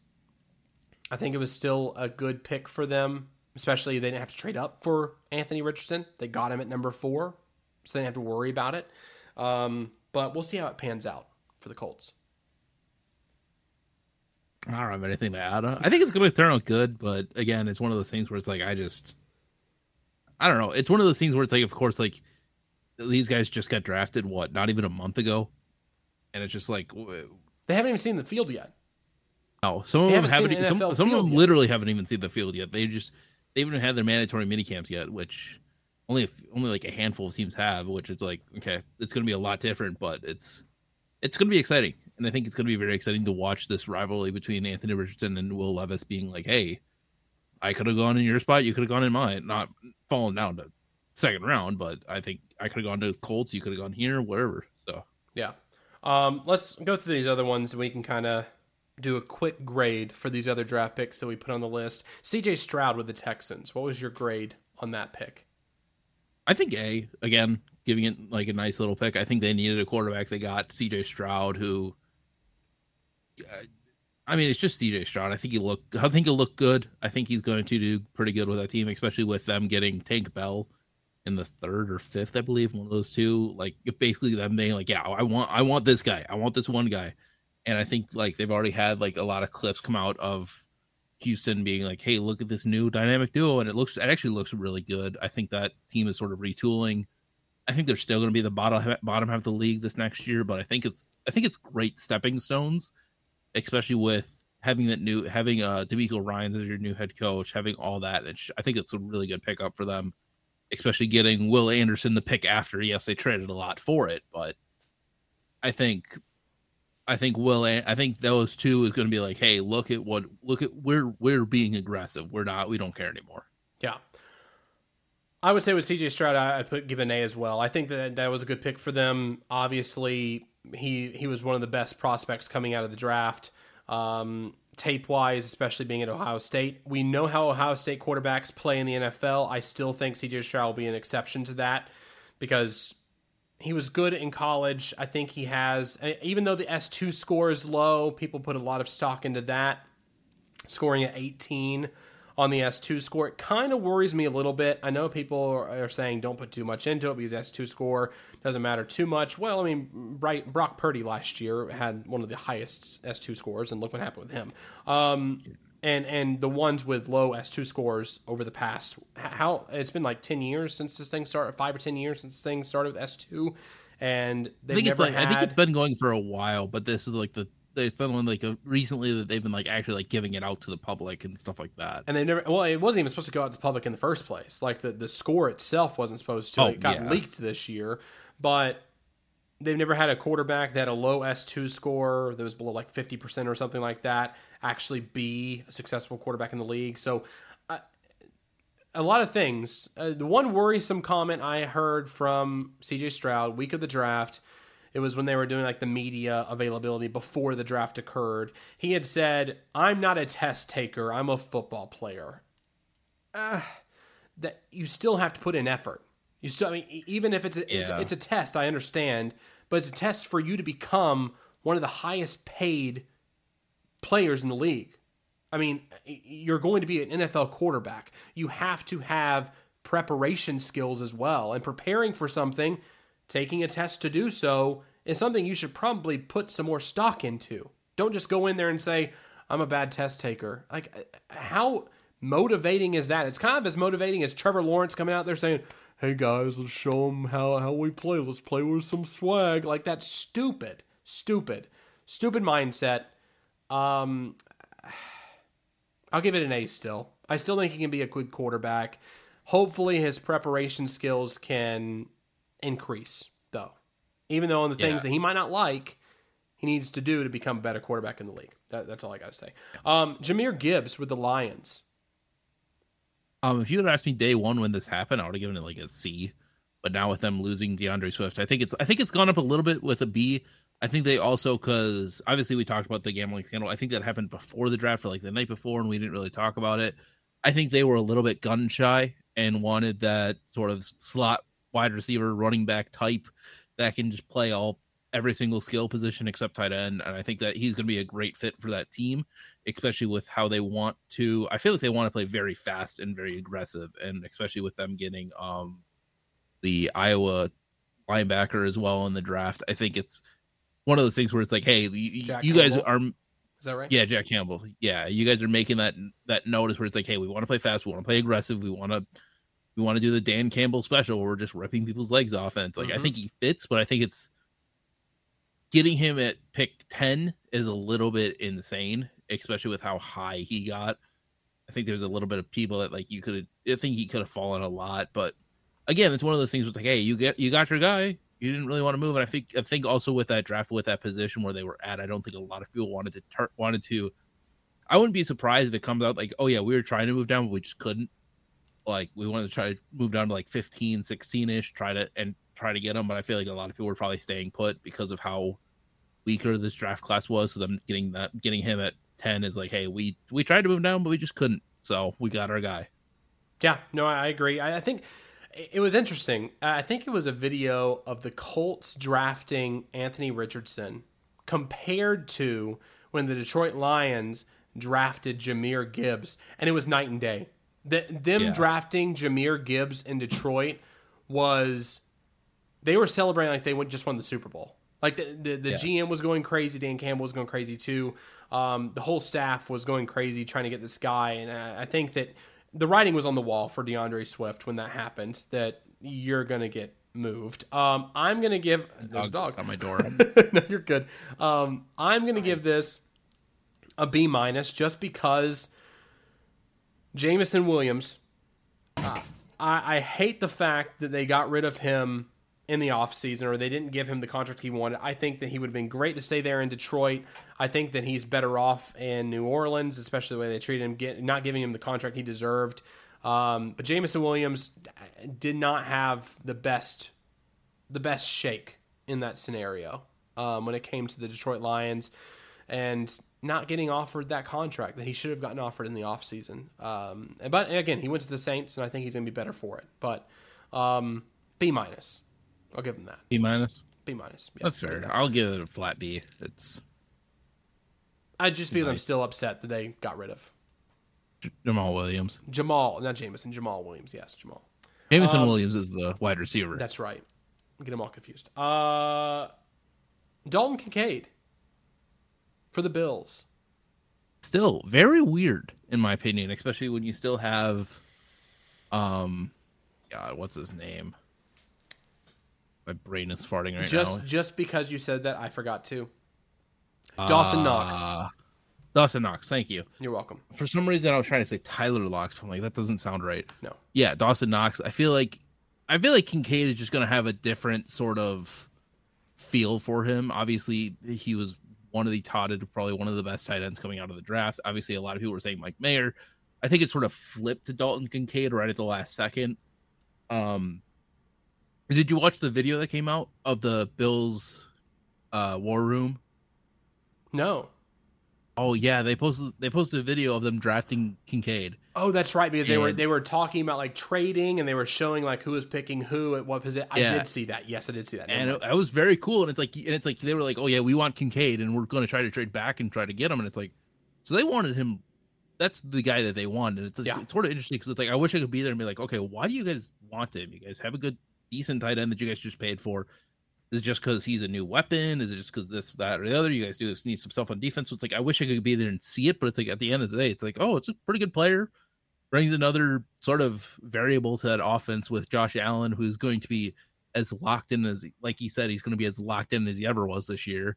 S1: I think it was still a good pick for them, especially they didn't have to trade up for Anthony Richardson. They got him at number four, so they didn't have to worry about it. Um, but we'll see how it pans out for the Colts.
S2: I don't have anything to add. I think it's going to turn out good, but again, it's one of those things where it's like I just, I don't know. It's one of those things where it's like, of course, like these guys just got drafted. What? Not even a month ago, and it's just like
S1: they haven't even seen the field yet.
S2: No, some of them haven't. haven't some, some of them yet. literally haven't even seen the field yet. They just they haven't had their mandatory mini camps yet, which only a, only like a handful of teams have. Which is like okay, it's going to be a lot different, but it's it's going to be exciting, and I think it's going to be very exciting to watch this rivalry between Anthony Richardson and Will Levis being like, hey, I could have gone in your spot, you could have gone in mine, not falling down to second round, but I think I could have gone to the Colts, you could have gone here, wherever. So
S1: yeah, um, let's go through these other ones, and we can kind of do a quick grade for these other draft picks that we put on the list. CJ Stroud with the Texans. What was your grade on that pick?
S2: I think A again, giving it like a nice little pick. I think they needed a quarterback. They got CJ Stroud, who, uh, I mean, it's just CJ Stroud. I think he look. I think he'll look good. I think he's going to do pretty good with that team, especially with them getting Tank Dell in the third or fifth, I believe, one of those two. Like basically them being like, yeah, I want, I want this guy. I want this one guy and I think like they've already had like a lot of clips come out of Houston being like, "Hey, look at this new dynamic duo," and it looks it actually looks really good. I think that team is sort of retooling. I think they're still going to be the bottom bottom half of the league this next year, but I think it's I think it's great stepping stones, especially with having that new having uh DeMeco Ryan as your new head coach, having all that. It's, I think it's a really good pickup for them, especially getting Will Anderson the pick after. Yes, they traded a lot for it, but I think I think Will. I think those two is going to be like, hey, look at what, look at we're we're being aggressive. We're not. We don't care anymore.
S1: Yeah. I would say with CJ Stroud, I'd put give an A as well. I think that that was a good pick for them. Obviously, he he was one of the best prospects coming out of the draft. Um, tape wise, especially being at Ohio State, we know how Ohio State quarterbacks play in the NFL. I still think CJ Stroud will be an exception to that because he was good in college. I think he has, even though the S2 score is low, people put a lot of stock into that. Scoring at 18 on the S2 score, it kind of worries me a little bit. I know people are saying don't put too much into it because S2 score doesn't matter too much. Well, I mean, right, Brock Purdy last year had one of the highest S2 scores, and look what happened with him. Um, and and the ones with low S2 scores over the past how it's been like 10 years since this thing started 5 or 10 years since this thing started with S2 and
S2: think it's like, had... I think it's been going for a while but this is like the it's been one like a, recently that they've been like actually like giving it out to the public and stuff like that.
S1: And they never well it wasn't even supposed to go out to the public in the first place. Like the the score itself wasn't supposed to. Oh, it got yeah. leaked this year, but they've never had a quarterback that had a low S2 score that was below like 50% or something like that actually be a successful quarterback in the league. So, uh, a lot of things. Uh, the one worrisome comment I heard from CJ Stroud week of the draft, it was when they were doing like the media availability before the draft occurred. He had said, "I'm not a test taker. I'm a football player." Uh, that you still have to put in effort. You still, I mean, even if it's a, yeah. it's, it's a test, I understand, but it's a test for you to become one of the highest paid players in the league. I mean, you're going to be an NFL quarterback. You have to have preparation skills as well. And preparing for something, taking a test to do so, is something you should probably put some more stock into. Don't just go in there and say, I'm a bad test taker. Like, how motivating is that? It's kind of as motivating as Trevor Lawrence coming out there saying, Hey guys, let's show them how, how we play. Let's play with some swag. Like, that's stupid. Stupid. Stupid mindset. Um, I'll give it an A still. I still think he can be a good quarterback. Hopefully, his preparation skills can increase. Even though on the yeah. things that he might not like, he needs to do to become a better quarterback in the league. That, that's all I got to say. Um, Jahmyr Gibbs with the Lions.
S2: Um, if you had asked me day one when this happened, I would have given it like a C. But now with them losing DeAndre Swift, I think it's I think it's gone up a little bit with a B. I think they also because obviously we talked about the gambling scandal. I think that happened before the draft, or like the night before, and we didn't really talk about it. I think they were a little bit gun shy and wanted that sort of slot wide receiver, running back type that can just play all every single skill position except tight end. And I think that he's going to be a great fit for that team, especially with how they want to. I feel like they want to play very fast and very aggressive, and especially with them getting um the Iowa linebacker as well in the draft. I think it's one of those things where it's like, hey, you, you guys are.
S1: Is that right?
S2: Yeah, Jack Campbell. Yeah, you guys are making that that notice where it's like, hey, we want to play fast, we want to play aggressive, we want to we want to do the Dan Campbell special where we're just ripping people's legs off, and it's like mm-hmm. I think he fits, but I think it's getting him at pick 10 is a little bit insane, especially with how high he got. I think there's a little bit of people that like you could I think he could have fallen a lot, but again, it's one of those things where it's like, hey, you get you got your guy. You didn't really want to move, and I think I think also with that draft with that position where they were at, I don't think a lot of people wanted to tar- wanted to. I wouldn't be surprised if it comes out like, oh yeah, we were trying to move down, but we just couldn't. Like we wanted to try to move down to like 15, 16 ish, try to and try to get him, but I feel like a lot of people were probably staying put because of how weaker this draft class was. So them getting that getting him at ten is like, hey, we we tried to move down, but we just couldn't. So we got our guy.
S1: Yeah, no, I agree. I, I think it was interesting. I think it was a video of the Colts drafting Anthony Richardson compared to when the Detroit Lions drafted Jahmyr Gibbs, and it was night and day. The, them yeah. drafting Jahmyr Gibbs in Detroit was they were celebrating like they went just won the Super Bowl. Like the the, the yeah. GM was going crazy, Dan Campbell was going crazy too. Um, the whole staff was going crazy trying to get this guy, and I, I think that the writing was on the wall for DeAndre Swift when that happened. That you're going to get moved. Um, I'm going to give there's dog,
S2: dog. on my door.
S1: no, you're good. Um, I'm going to give this a B minus just because Jameson Williams. Uh, I, I hate the fact that they got rid of him in the offseason or they didn't give him the contract he wanted. I think that he would have been great to stay there in Detroit. I think that he's better off in New Orleans, especially the way they treated him, get, not giving him the contract he deserved. Um, but Jameson Williams did not have the best the best shake in that scenario um, when it came to the Detroit Lions and not getting offered that contract that he should have gotten offered in the offseason. Um, but again, he went to the Saints, and I think he's going to be better for it. But um, B minus. I'll give him that.
S2: B minus.
S1: B minus.
S2: Yeah, That's fair. I'll give it a flat B. It's.
S1: I just because nice. I'm still upset that they got rid of
S2: Jamaal Williams.
S1: Jamaal, not Jameson. Jamaal Williams. Yes, Jamaal.
S2: Jameson um, Williams is the wide receiver.
S1: That's right. Get them all confused. Uh, Dalton Kincaid for the Bills.
S2: Still very weird, in my opinion, especially when you still have, um, God, what's his name? My brain is farting right
S1: just,
S2: now.
S1: Just because you said that, I forgot to. Dawson uh, Knox.
S2: Dawson Knox, thank you.
S1: You're welcome.
S2: For some reason, I was trying to say Tyler Locks, but I'm like, that doesn't sound right.
S1: No.
S2: Yeah, Dawson Knox. I feel like, I feel like Kincaid is just going to have a different sort of feel for him. Obviously, he was one of the touted, probably one of the best tight ends coming out of the draft. Obviously, a lot of people were saying Mike Mayer. I think it sort of flipped to Dalton Kincaid right at the last second. Um, did you watch the video that came out of the Bills uh, war room?
S1: No.
S2: Oh yeah, they posted they posted a video of them drafting Kincaid.
S1: Oh, that's right, because and, they were they were talking about like trading and they were showing like who was picking who at what position. I did see that. Yes, I did see that.
S2: And it, it, was very cool. And it's like and it's like they were like, oh yeah, we want Kincaid and we're going to try to trade back and try to get him. And it's like, so they wanted him. That's the guy that they wanted. It's, yeah. it's sort of interesting because it's like I wish I could be there and be like, okay, why do you guys want him? You guys have a good decent tight end that you guys just paid for? Is it just because he's a new weapon? Is it just because this, that, or the other? You guys do this need some stuff on defense. So it's like I wish I could be there and see it, but it's like at the end of the day, it's like, oh, it's a pretty good player. Brings another sort of variable to that offense with Josh Allen, who's going to be as locked in as like he said, he's going to be as locked in as he ever was this year.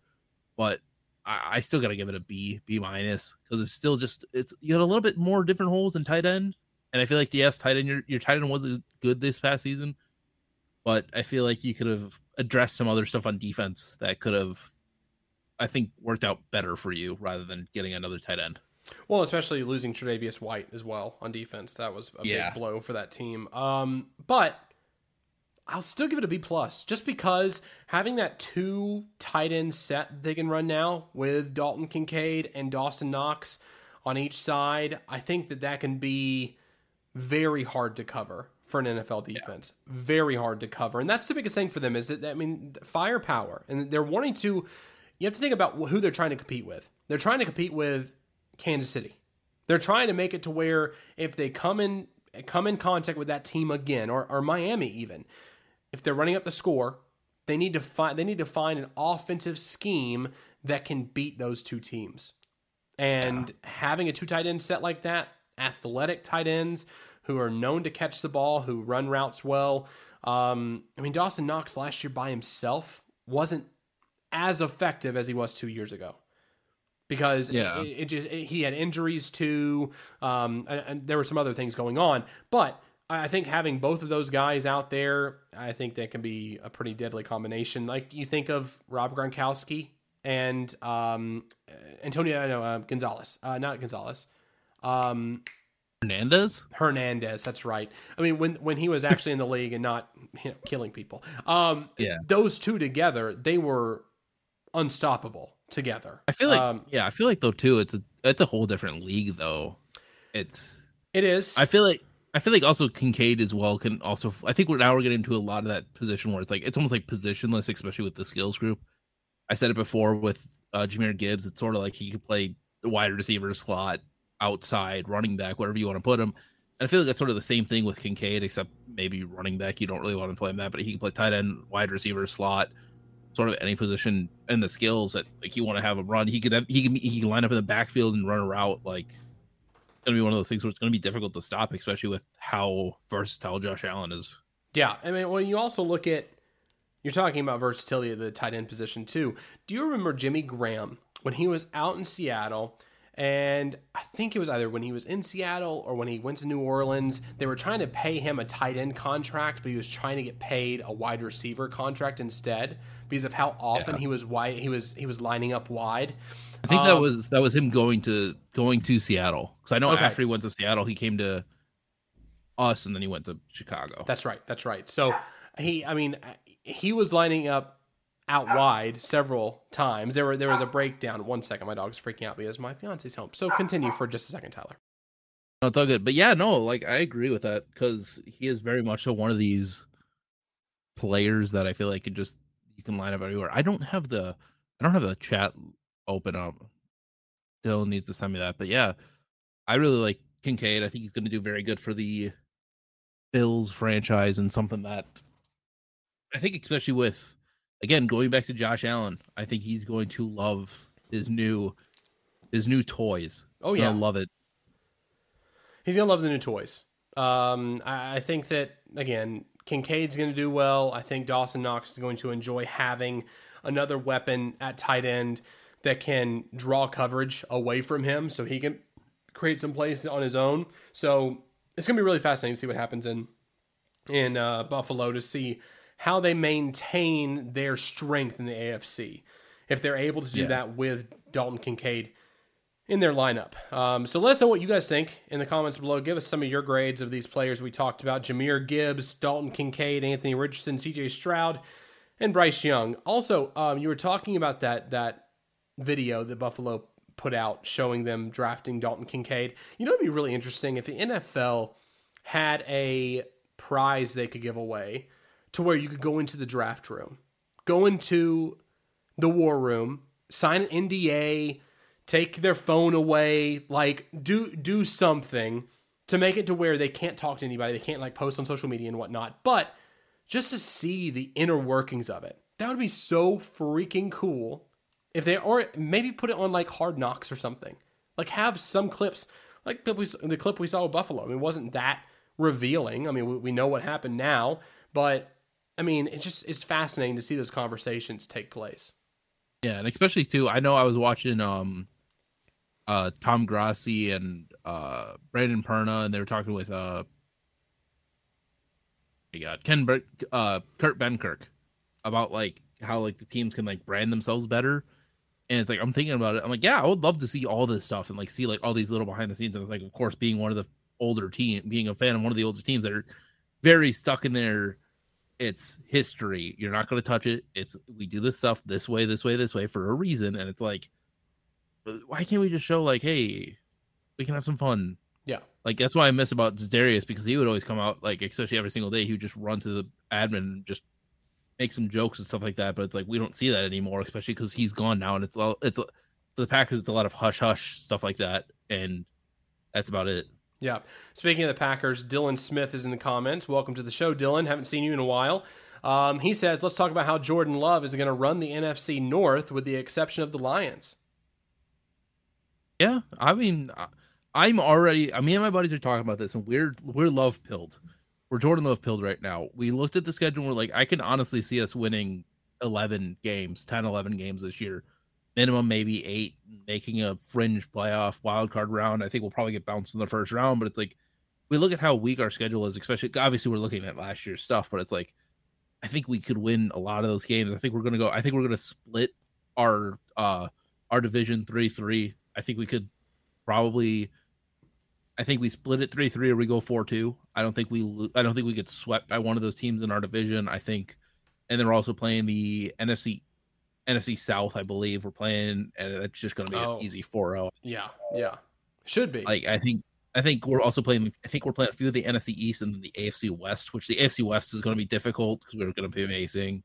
S2: But I, I still got to give it a B, B minus, because it's still just it's you got a little bit more different holes than tight end, and I feel like yes, tight end your your tight end wasn't good this past season, but I feel like you could have addressed some other stuff on defense that could have, I think, worked out better for you rather than getting another tight end.
S1: Well, especially losing Tre'Davious White as well on defense, that was a yeah. big blow for that team. Um, but I'll still give it a B plus, just because having that two tight end set they can run now with Dalton Kincaid and Dawson Knox on each side, I think that that can be very hard to cover for an NFL defense. Yeah. Very hard to cover. And that's the biggest thing for them is that I mean firepower. And they're wanting to you have to think about who they're trying to compete with. They're trying to compete with Kansas City. They're trying to make it to where if they come in come in contact with that team again or, or Miami even, if they're running up the score, they need to find they need to find an offensive scheme that can beat those two teams. And yeah. having a two tight end set like that, athletic tight ends who are known to catch the ball, who run routes well. Um, I mean, Dawson Knox last year by himself wasn't as effective as he was two years ago because yeah. it, it just it, he had injuries too, um, and, and, there were some other things going on. But I think having both of those guys out there, I think that can be a pretty deadly combination. Like you think of Rob Gronkowski and um, Antonio no, uh, Gonzalez, uh, not Gonzalez. Um,
S2: Hernandez.
S1: Hernandez, that's right. I mean, when when he was actually in the league and not you know, killing people, um,
S2: yeah,
S1: those two together, they were unstoppable together.
S2: I feel like um, yeah, I feel like though too, it's a it's a whole different league though. It's
S1: it is.
S2: I feel like I feel like also Kincaid as well can also. I think we're now we're getting into a lot of that position where it's like it's almost like positionless, especially with the skills group. I said it before with uh, Jahmyr Gibbs. It's sort of like he could play the wide receiver slot, outside, running back, whatever you want to put him. And I feel like that's sort of the same thing with Kincaid, except maybe running back. You don't really want to play him that, but he can play tight end, wide receiver, slot, sort of any position and the skills that like you want to have him run. He could have, he can he can line up in the backfield and run a route. Like it's to be one of those things where it's to be difficult to stop, especially with how versatile Josh Allen is.
S1: Yeah, I mean when you also look at you're talking about versatility of the tight end position too. Do you remember Jimmy Graham when he was out in Seattle? And I think it was either when he was in Seattle or when he went to New Orleans, they were trying to pay him a tight end contract, but he was trying to get paid a wide receiver contract instead because of how often yeah. he was wide he was he was lining up wide.
S2: I think um, that was that was him going to going to Seattle because I know okay. after he went to Seattle, he came to us and then he went to Chicago.
S1: That's right. That's right. So he, I mean, he was lining up out wide several times. There were there was a breakdown. One second, my dog's freaking out because my fiance's home. So continue for just a second, Tylor.
S2: No, it's all good. But yeah, no, like I agree with that because he is very much so one of these players that I feel like could just you can line up everywhere. I don't have the I don't have the chat open up. Dillon needs to send me that. But yeah, I really like Kincaid. I think he's going to do very good for the Bills franchise and something that I think, especially with again going back to Josh Allen, I think he's going to love his new his new toys.
S1: Oh yeah,
S2: I love it.
S1: He's gonna love the new toys. Um, I, I think that again, Kincaid's gonna do well. I think Dawson Knox is going to enjoy having another weapon at tight end that can draw coverage away from him, so he can create some plays on his own. So it's gonna be really fascinating to see what happens in in uh, Buffalo to see how they maintain their strength in the AFC if they're able to do yeah. that with Dalton Kincaid in their lineup. Um, so let us know what you guys think in the comments below. Give us some of your grades of these players we talked about Jahmyr Gibbs, Dalton Kincaid, Anthony Richardson, CJ Stroud, and Bryce Young. Also, um, you were talking about that that video that Buffalo put out showing them drafting Dalton Kincaid. You know, it'd be really interesting if the NFL had a prize they could give away to where you could go into the draft room, go into the war room, sign an NDA, take their phone away, like do do something to make it to where they can't talk to anybody, they can't like post on social media and whatnot, but just to see the inner workings of it. That would be so freaking cool if they or maybe put it on like Hard Knocks or something. Like have some clips like the, the clip we saw with Buffalo. I mean, wasn't that revealing. I mean, we, we know what happened now, but I mean, it's just it's fascinating to see those conversations take place.
S2: Yeah, and especially too, I know I was watching um uh Tom Grossi and uh Brandon Perna and they were talking with uh my God, Ken Ber- uh Kurt Benkert about like how like the teams can like brand themselves better. And it's like I'm thinking about it. I'm like, yeah, I would love to see all this stuff and like see like all these little behind the scenes. And it's like, of course, being one of the older team, being a fan of one of the older teams that are very stuck in their it's history. You're not going to touch it. It's we do this stuff this way, this way, this way for a reason, and it's like, why can't we just show like, hey, we can have some fun?
S1: Yeah,
S2: Like that's why I miss about Darius because he would always come out like especially every single day he would just run to the admin and just make some jokes and stuff like that. But it's like we don't see that anymore, especially because he's gone now and it's all it's for the Packers. It's a lot of hush hush stuff like that, and that's about it.
S1: Yeah. Speaking of the Packers, Dylan Smith is in the comments. Welcome to the show, Dylan. Haven't seen you in a while. Um, he says, let's talk about how Jordan Love is going to run the NFC North with the exception of the Lions.
S2: Yeah. I mean, I'm already, I mean, my buddies are talking about this and we're, we're love pilled. We're Jordan Love pilled right now. We looked at the schedule. And we're like, I can honestly see us winning 11 games, 10, 11 games this year minimum maybe eight, making a fringe playoff wild card round. I think we'll probably get bounced in the first round, but it's like we look at how weak our schedule is, especially obviously we're looking at last year's stuff, but it's like I think we could win a lot of those games. I think we're gonna go. I think we're gonna split our uh our division three three. I think we could probably. I think we split it three three or we go four two. I don't think we. I don't think we get swept by one of those teams in our division. I think, and then we're also playing the NFC NFC South, I believe we're playing, and it's just going to be oh. an easy 4-0.
S1: Yeah, yeah, should be.
S2: Like I think, I think we're also playing. I think we're playing a few of the NFC East and the AFC West, which the AFC West is going to be difficult because we're going to be amazing.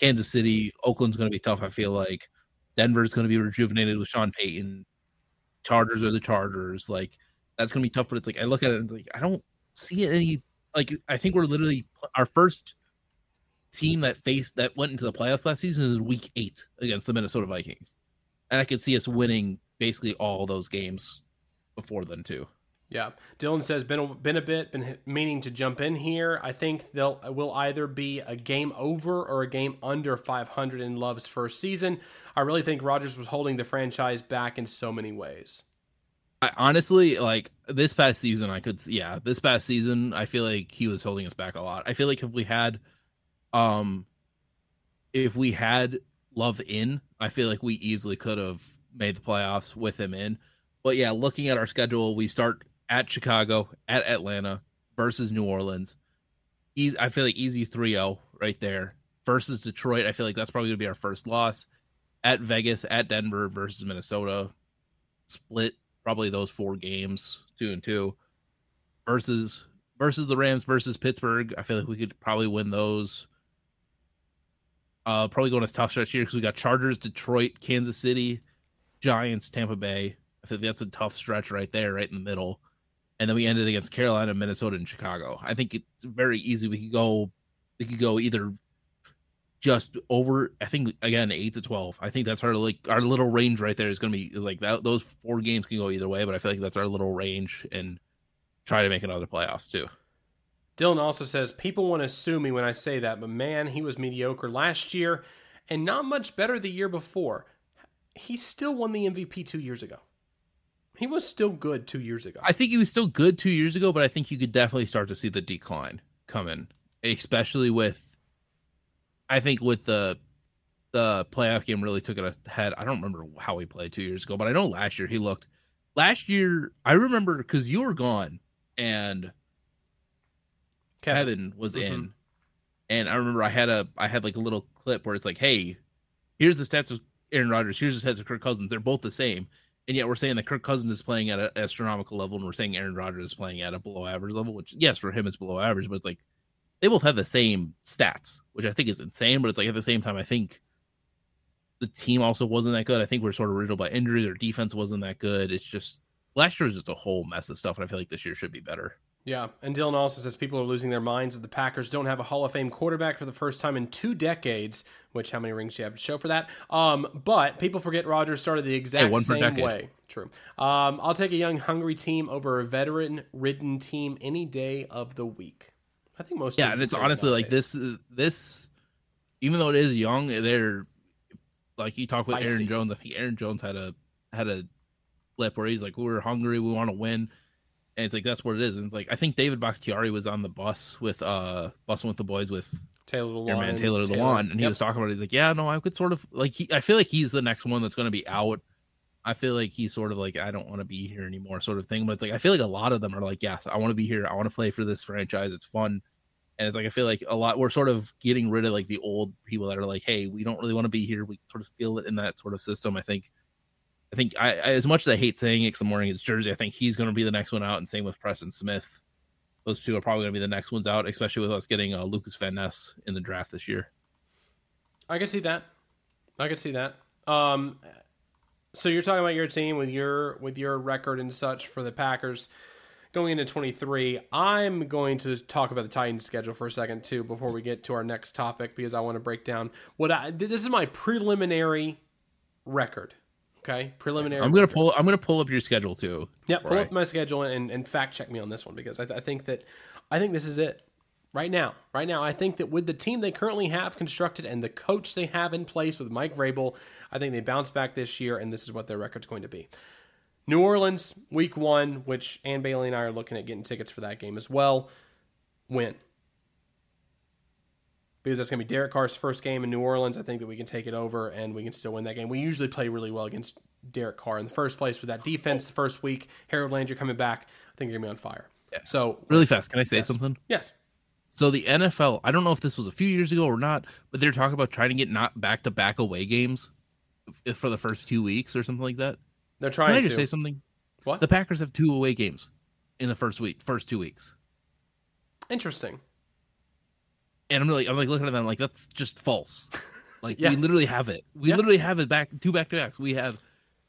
S2: Kansas City, Oakland's going to be tough. I feel like Denver's going to be rejuvenated with Sean Payton. Chargers are the Chargers. Like that's going to be tough. But it's like I look at it and like I don't see any. Like I think we're literally our first team that faced that went into the playoffs last season is week eight against the Minnesota Vikings. And I could see us winning basically all those games before then too.
S1: Yeah, Dylan says been a, been a bit been meaning to jump in here. I think they'll will either be a game over or a game under 500 in Love's first season. I really think Rodgers was holding the franchise back in so many ways.
S2: I honestly like this past season. I could yeah, this past season I feel like he was holding us back a lot. I feel like if we had um, if we had Love in, I feel like we easily could have made the playoffs with him in. But yeah, looking at our schedule, we start at Chicago, at Atlanta versus New Orleans. Easy, I feel like easy 3-0 right there. Versus Detroit, I feel like that's probably going to be our first loss. At Vegas, at Denver versus Minnesota. Split probably those four games, 2 and 2. Versus versus the Rams versus Pittsburgh, I feel like we could probably win those uh, probably going as tough stretch here because we got Chargers, Detroit, Kansas City, Giants, Tampa Bay. I think that's a tough stretch right there, right in the middle. And then we ended against Carolina, Minnesota, and Chicago. I think it's very easy. We could go, we could go either just over. I think again eight to twelve. I think that's our like our little range right there is going to be like that. Those four games can go either way, but I feel like that's our little range and try to make another playoffs too.
S1: Dylan also says, People want to sue me when I say that, but man, he was mediocre last year and not much better the year before. He still won the MVP two years ago. He was still good two years ago.
S2: I think he was still good two years ago, but I think you could definitely start to see the decline coming, especially with, I think with the the playoff game really took it ahead. I don't remember how he played two years ago, but I know last year he looked. Last year, I remember because you were gone and Kevin, was mm-hmm. in, and I remember I had a I had like a little clip where it's like, hey, here's the stats of Aaron Rodgers, here's the stats of Kirk Cousins. They're both the same, and yet we're saying that Kirk Cousins is playing at an astronomical level, and we're saying Aaron Rodgers is playing at a below average level. Which yes, for him it's below average, but it's like they both have the same stats, which I think is insane. But it's like at the same time, I think the team also wasn't that good. I think we're sort of riddled by injuries. Their defense wasn't that good. It's just last year was just a whole mess of stuff, and I feel like this year should be better.
S1: Yeah, and Dylan also says people are losing their minds that the Packers don't have a Hall of Fame quarterback for the first time in two decades. Which how many rings do you have to show for that? Um, but people forget Rodgers started the exact hey, same way. True. Um, I'll take a young, hungry team over a veteran-ridden team any day of the week. I think most.
S2: Yeah, and it's honestly like this. This, even though it is young, they're like you talk with Feisty. Aaron Jones. I think Aaron Jones had a had a flip where he's like, "We're hungry. We want to win." And it's like that's what it is. And it's like I think David Bakhtiari was on the bus with uh Bussin' with the Boys with
S1: Taylor Lewan,
S2: man Taylor Lewan, and yep. he was talking about. it. He's like, yeah, no, I could sort of like. He, I feel like he's the next one that's going to be out. I feel like he's sort of like I don't want to be here anymore, sort of thing. But it's like I feel like a lot of them are like, yes, I want to be here. I want to play for this franchise. It's fun, and it's like I feel like a lot. We're sort of getting rid of like the old people that are like, hey, we don't really want to be here. We sort of feel it in that sort of system. I think I think I, as much as I hate saying it, 'cause the morning it's Jersey. I think he's going to be the next one out, and same with Preston Smith. Those two are probably going to be the next ones out, especially with us getting uh, Lucas Van Ness in the draft this year.
S1: I could see that. I could see that. Um, so you're talking about your team with your with your record and such for the Packers going into 23. I'm going to talk about the Titans schedule for a second too before we get to our next topic because I want to break down what I this is my preliminary record. Okay, preliminary.
S2: I'm gonna pull. I'm gonna pull up your schedule too.
S1: Yeah, pull
S2: Right.
S1: up my schedule and, and fact check me on this one because I, th- I think that I think this is it right now. Right now, I think that with the team they currently have constructed and the coach they have in place with Mike Vrabel, I think they bounce back this year, and this is what their record's going to be. New Orleans, week one, which Ann Bailey and I are looking at getting tickets for that game as well. Win. Because that's going to be Derek Carr's first game in New Orleans. I think that we can take it over and we can still win that game. We usually play really well against Derek Carr in the first place with that defense the first week. Harold Landry coming back. I think they're going to be on fire. So,
S2: Really fast. Can I say something?
S1: yes.
S2: So the NFL, I don't know if this was a few years ago or not, but they're talking about trying to get not back to back away games for the first two weeks or something like that.
S1: They're trying
S2: Can I
S1: trying
S2: just
S1: to.
S2: say something?
S1: What?
S2: The Packers have two away games in the first week, first two weeks,
S1: Interesting.
S2: And I'm really, I'm like looking at them like that's just false. Like
S1: Yeah.
S2: we literally have it. We
S1: Yeah.
S2: literally have it back two back to backs. We have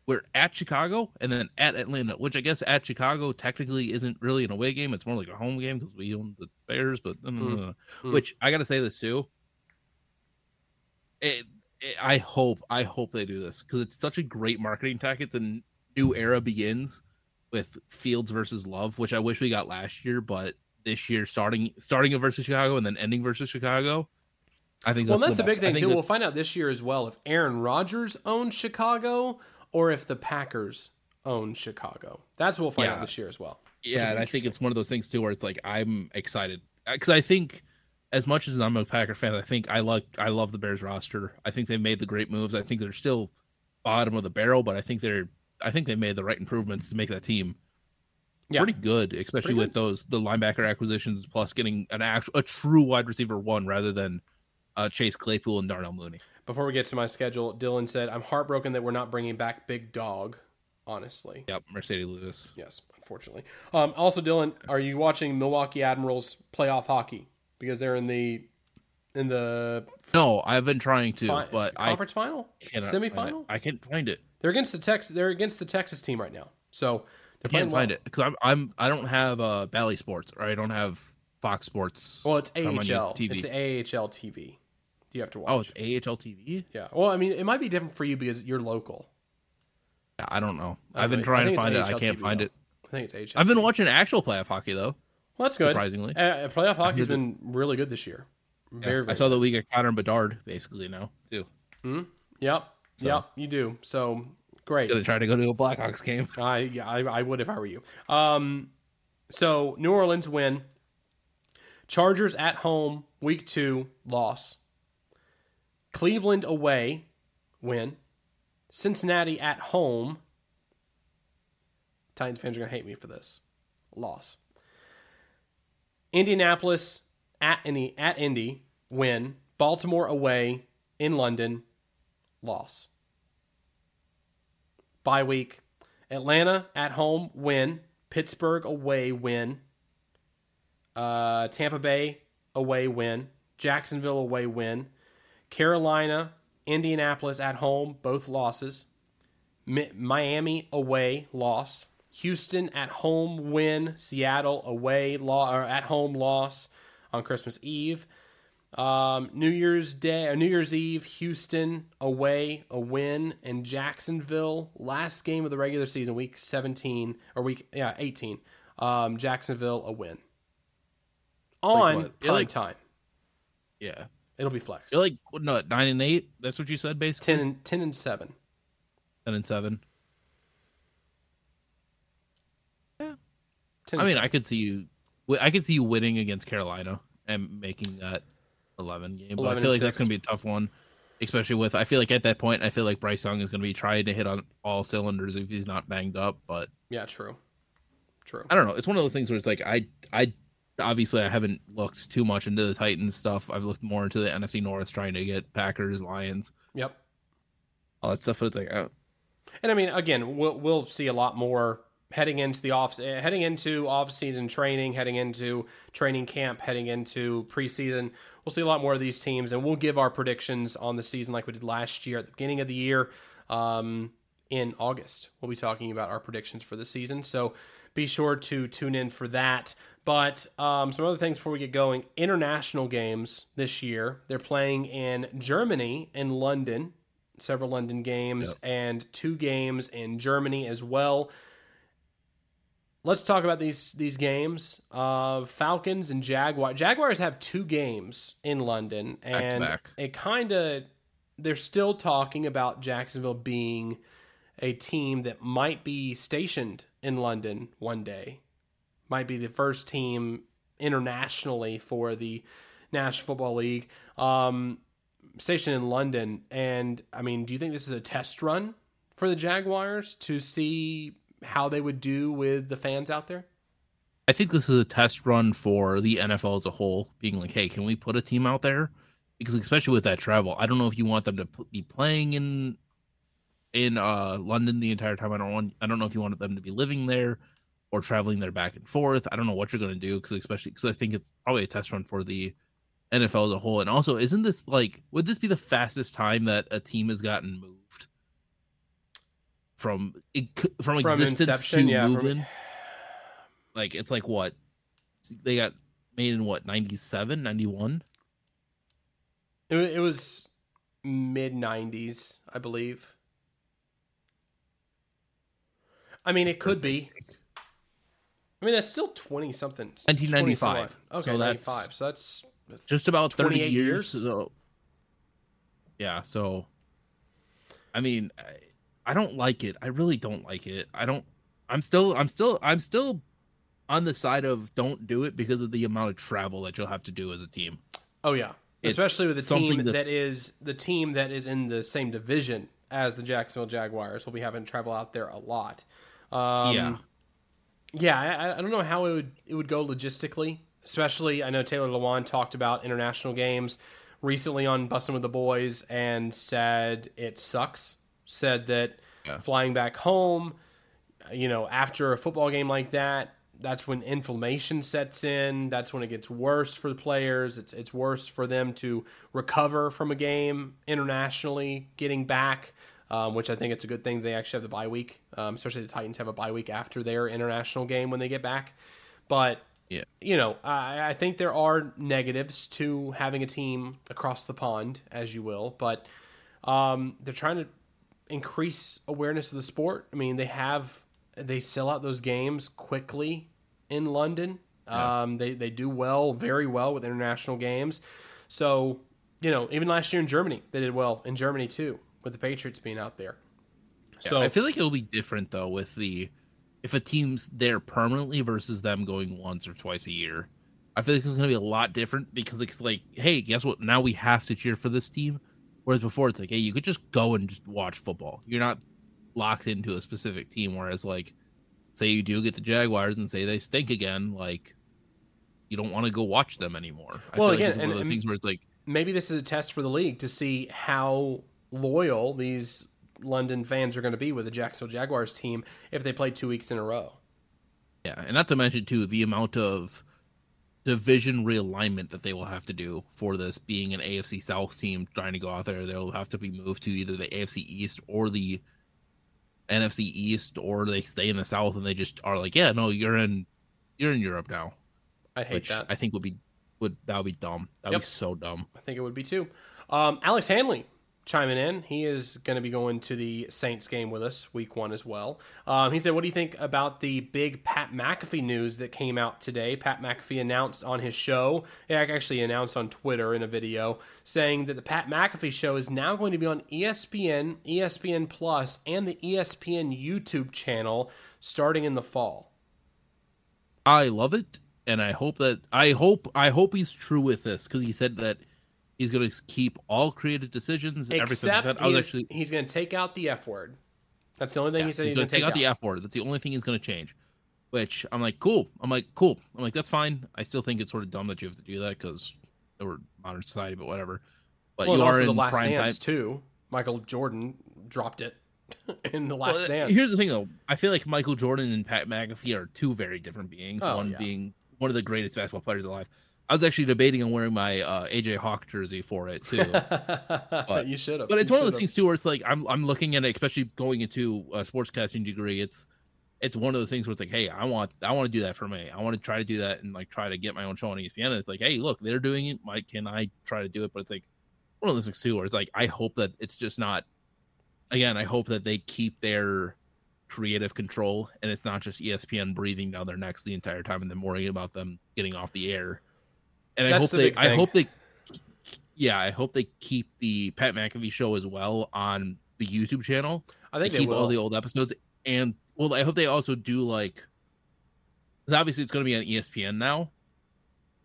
S2: we're at Chicago and then at Atlanta, which I guess at Chicago technically isn't really an away game. It's more like a home game because we own the Bears. But
S1: Mm. Mm.
S2: which I got to say this too. It, it, I hope I hope they do this because it's such a great marketing tactic. The new era begins with Fields versus Love, which I wish we got last year, but this year starting starting it versus Chicago and then ending versus Chicago. I think
S1: Well,
S2: that's
S1: that's the big. Thing, too. We'll find out this year as well if Aaron Rodgers owns Chicago or if the Packers own Chicago. That's what we'll find out this year as well.
S2: Yeah, and I think it's one of those things too where it's like I'm excited uh, because I think as much as I'm a Packer fan, I think I like I love the Bears roster. I think they made the great moves. I think they're still bottom of the barrel, but I think they're I think they made the right improvements to make that team
S1: Yeah.
S2: pretty good, especially
S1: Pretty
S2: with those the linebacker acquisitions plus getting an actual a true wide receiver one rather than uh, Chase Claypool and Darnell Mooney.
S1: Before we get to my schedule, Dylan said, I'm heartbroken that we're not bringing back Big Dog, honestly.
S2: Yep, Marcedes Lewis.
S1: Yes, unfortunately. Um, also, Dylan, are you watching Milwaukee Admirals playoff hockey? Because they're in the in the
S2: No, I've been trying to,
S1: fi-
S2: but I
S1: conference final,
S2: cannot find
S1: semifinal.
S2: I can't find it.
S1: They're against the Tex. They're against the Texas team right now. So they're
S2: can't find
S1: well.
S2: it because I'm I'm I don't have uh Bally Sports or I don't have Fox Sports.
S1: Well, it's
S2: Come on your
S1: AHL.
S2: TV.
S1: It's the AHL TV. Do you have to watch.
S2: oh, it's AHL TV.
S1: yeah. Well, I mean, it might be different for you because you're local.
S2: Yeah, I don't know.
S1: I
S2: I've been trying to find it.
S1: it's
S2: I can't
S1: AHL
S2: find
S1: TV
S2: it.
S1: I think it's AHL.
S2: I've been watching actual playoff hockey though.
S1: Well, that's good.
S2: Surprisingly,
S1: Uh, playoff hockey's been really good this year. Very,
S2: Yeah,
S1: very.
S2: I saw that we got Connor Bedard basically now too.
S1: Yep.
S2: So-
S1: Yep. You do. So great.
S2: Gonna try to go to a Blackhawks game.
S1: I yeah, I, I would if I were you. Um, so New Orleans win. Chargers at home, week two loss. Cleveland away, win. Cincinnati at home. Titans fans are gonna hate me for this. Loss. Indianapolis at Indy at Indy, win. Baltimore away in London, loss. Bye week. Atlanta at home, win. Pittsburgh away, win. Uh, Tampa Bay away, win. Jacksonville away, win. Carolina, Indianapolis at home, both losses. Mi- Miami away, loss. Houston at home, win. Seattle away, law or at home loss on Christmas Eve. Um, New Year's Day or New Year's Eve, Houston away, a win, and Jacksonville last game of the regular season, week seventeen or week yeah eighteen. Um, Jacksonville a win on?
S2: You're
S1: prime
S2: like-
S1: time.
S2: Yeah,
S1: It'll be flexed.
S2: you're like what, no nine and eight. That's what you said basically.
S1: ten and ten and seven.
S2: Ten and seven.
S1: 10
S2: I mean,
S1: seven.
S2: I could see you. I could see you winning against Carolina and making that eleven game. But
S1: 11
S2: I feel like that's gonna be a tough one, especially with. I feel like at that point, I feel like Bryce Young is gonna be trying to hit on all cylinders if he's not banged up. But
S1: yeah, true, true.
S2: I don't know. It's one of those things where it's like I, I obviously I haven't looked too much into the Titans stuff. I've looked more into the NFC North, trying to get Packers, Lions,
S1: Yep.
S2: all that stuff. But it's like, uh,
S1: And I mean, again, we'll we'll see a lot more heading into the off heading into off season training, heading into training camp, heading into preseason. We'll see a lot more of these teams, and we'll give our predictions on the season like we did last year at the beginning of the year. Um, in August, we'll be talking about our predictions for the season. So be sure to tune in for that. But um, some other things before we get going. International games this year. They're playing in Germany and London, several London games, yep. and two games in Germany as well. Let's talk about these these games. Uh, Falcons and Jaguar. Jaguars have two games in London, and back back. it kind of they're still talking about Jacksonville being a team that might be stationed in London one day might be the first team internationally for the National Football League. Um, stationed in London, and I mean, do you think this is a test run for the Jaguars to see how they would do with the fans out there?
S2: I think this is a test run for the NFL as a whole, being like, hey, can we put a team out there? Because especially with that travel, I don't know if you want them to be playing in in uh, London the entire time. I don't want. I don't know if you want them to be living there or traveling there back and forth. I don't know what you're going to do because especially because I think it's probably a test run for the NFL as a whole. And also, isn't this like would this be the fastest time that a team has gotten moved from from, from existence inception, to yeah, moving? From... Like it's like what they got made in what 97 91
S1: it, it was mid 90s i believe i mean it could be I mean, that's still twenty something.
S2: 1995.
S1: Okay, so that's 95. So that's
S2: just about 30 years. years. So, yeah. So, I mean, I, don't like it. I really don't like it. I don't. I'm still. I'm still. I'm still on the side of don't do it because of the amount of travel that you'll have to do as a team.
S1: Oh yeah, it's especially with a team that, that is the team that is in the same division as the Jacksonville Jaguars. We'll be having to travel out there a lot. Um, yeah yeah, I, I don't know how it would it would go logistically. Especially, I know Taylor Lewan talked about international games recently on Bussin' with the Boys and said it sucks. Said that yeah. flying back home, you know, after a football game like that, that's when inflammation sets in. That's when it gets worse for the players. It's it's worse for them to recover from a game internationally, getting back um, which I think it's a good thing they actually have the bye week, um, especially the Titans have a bye week after their international game when they get back. But yeah, you know, I, I think there are negatives to having a team across the pond, as you will, but um, they're trying to increase awareness of the sport. I mean, they have they sell out those games quickly in London. Yeah. Um, they they do well, very well with international games. So you know, even last year in Germany, they did well in Germany too with the Patriots being out there.
S2: Yeah, so I feel like it'll be different though with the if a team's there permanently versus them going once or twice a year. I feel like it's going to be a lot different because it's like, hey, guess what? Now we have to cheer for this team. Whereas before, it's like, hey, you could just go and just watch football. You're not locked into a specific team. Whereas, like, say you do get the Jaguars and say they stink again, like, you don't want to go watch them anymore. I well, feel again, like it's one of those things where it's like
S1: maybe this is a test for the league to see how loyal these London fans are going to be with the Jacksonville Jaguars team if they play two weeks in a row.
S2: Yeah, and not to mention too the amount of division realignment that they will have to do for this being an AFC South team trying to go out there. They'll have to be moved to either the AFC East or the NFC East, or they stay in the South and they just are like, yeah, no, you're in, you're in Europe now.
S1: I hate that.
S2: I think would be would that would be dumb. That would yep. be so dumb.
S1: I think it would be too. Um, Alex Hanley chiming in. He is going to be going to the Saints game with us week one as well. Um, he said, What do you think about the big Pat McAfee news that came out today? Pat McAfee announced on his show, actually announced on Twitter in a video, saying that the Pat McAfee show is now going to be on ESPN, ESPN Plus, and the ESPN YouTube channel starting in the fall.
S2: I love it. And I hope that I hope I hope he's true with this because he said that He's going to keep all creative decisions.
S1: Except everything. I was actually he's going to take out the F word. That's the only thing yes, he said. He's, he's going to take, out, out
S2: the F word. That's the only thing he's going to change. Which I'm like, cool. I'm like, cool. I'm like, that's fine. I still think it's sort of dumb that you have to do that because we're modern society, but whatever. But
S1: well, you are in the last prime dance time. too. Michael Jordan dropped it in the last
S2: Well, uh,
S1: dance.
S2: Here's the thing, though. I feel like Michael Jordan and Pat McAfee are two very different beings.
S1: Oh,
S2: one
S1: yeah.
S2: being one of the greatest basketball players alive. I was actually debating on wearing my uh, AJ Hawk jersey for it too.
S1: you should have.
S2: but it's one of those things too where it's like I'm I'm looking at it, especially going into a sportscasting degree. It's it's one of those things where it's like, hey, I want I want to do that for me. I want to try to do that and like try to get my own show on ESPN. And it's like, hey, look, they're doing it. Why can I try to do it? But it's like one of those things too where it's like I hope that it's just not. Again, I hope that they keep their creative control and it's not just ESPN breathing down their necks the entire time and then worrying about them getting off the air. And I hope
S1: the
S2: they I hope they yeah, I hope they keep the Pat McAfee show as well on the YouTube channel.
S1: I think
S2: They
S1: they
S2: keep
S1: will.
S2: all the old episodes and well, I hope they also do like obviously it's going to be on ESPN now,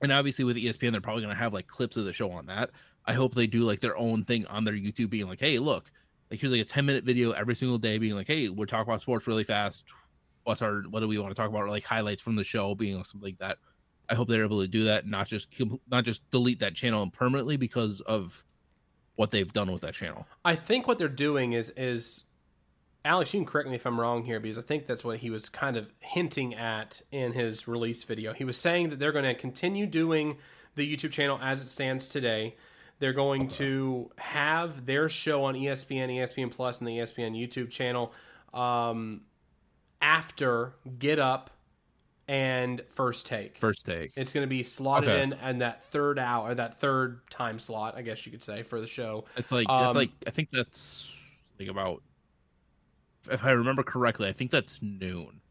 S2: and obviously with ESPN they're probably going to have like clips of the show on that. I hope they do like their own thing on their YouTube, being like, "Hey, look, like here's like a ten minute video every single day, being like, hey, we're talking about sports really fast. What's our what do we want to talk about? Or like highlights from the show, being something like that." I hope they're able to do that, not just not just delete that channel permanently because of what they've done with that channel.
S1: I think what they're doing is is Alex, you can correct me if I'm wrong here because I think that's what he was kind of hinting at in his release video. He was saying that they're going to continue doing the YouTube channel as it stands today. They're going to have their show on ESPN, ESPN Plus, and the ESPN YouTube channel um, after Get Up and First Take.
S2: First take.
S1: It's going to be slotted
S2: Okay.
S1: in and that third hour, or that third time slot, I guess you could say, for the show.
S2: It's like
S1: Um,
S2: it's like I think that's like about if I remember correctly, I think that's noon.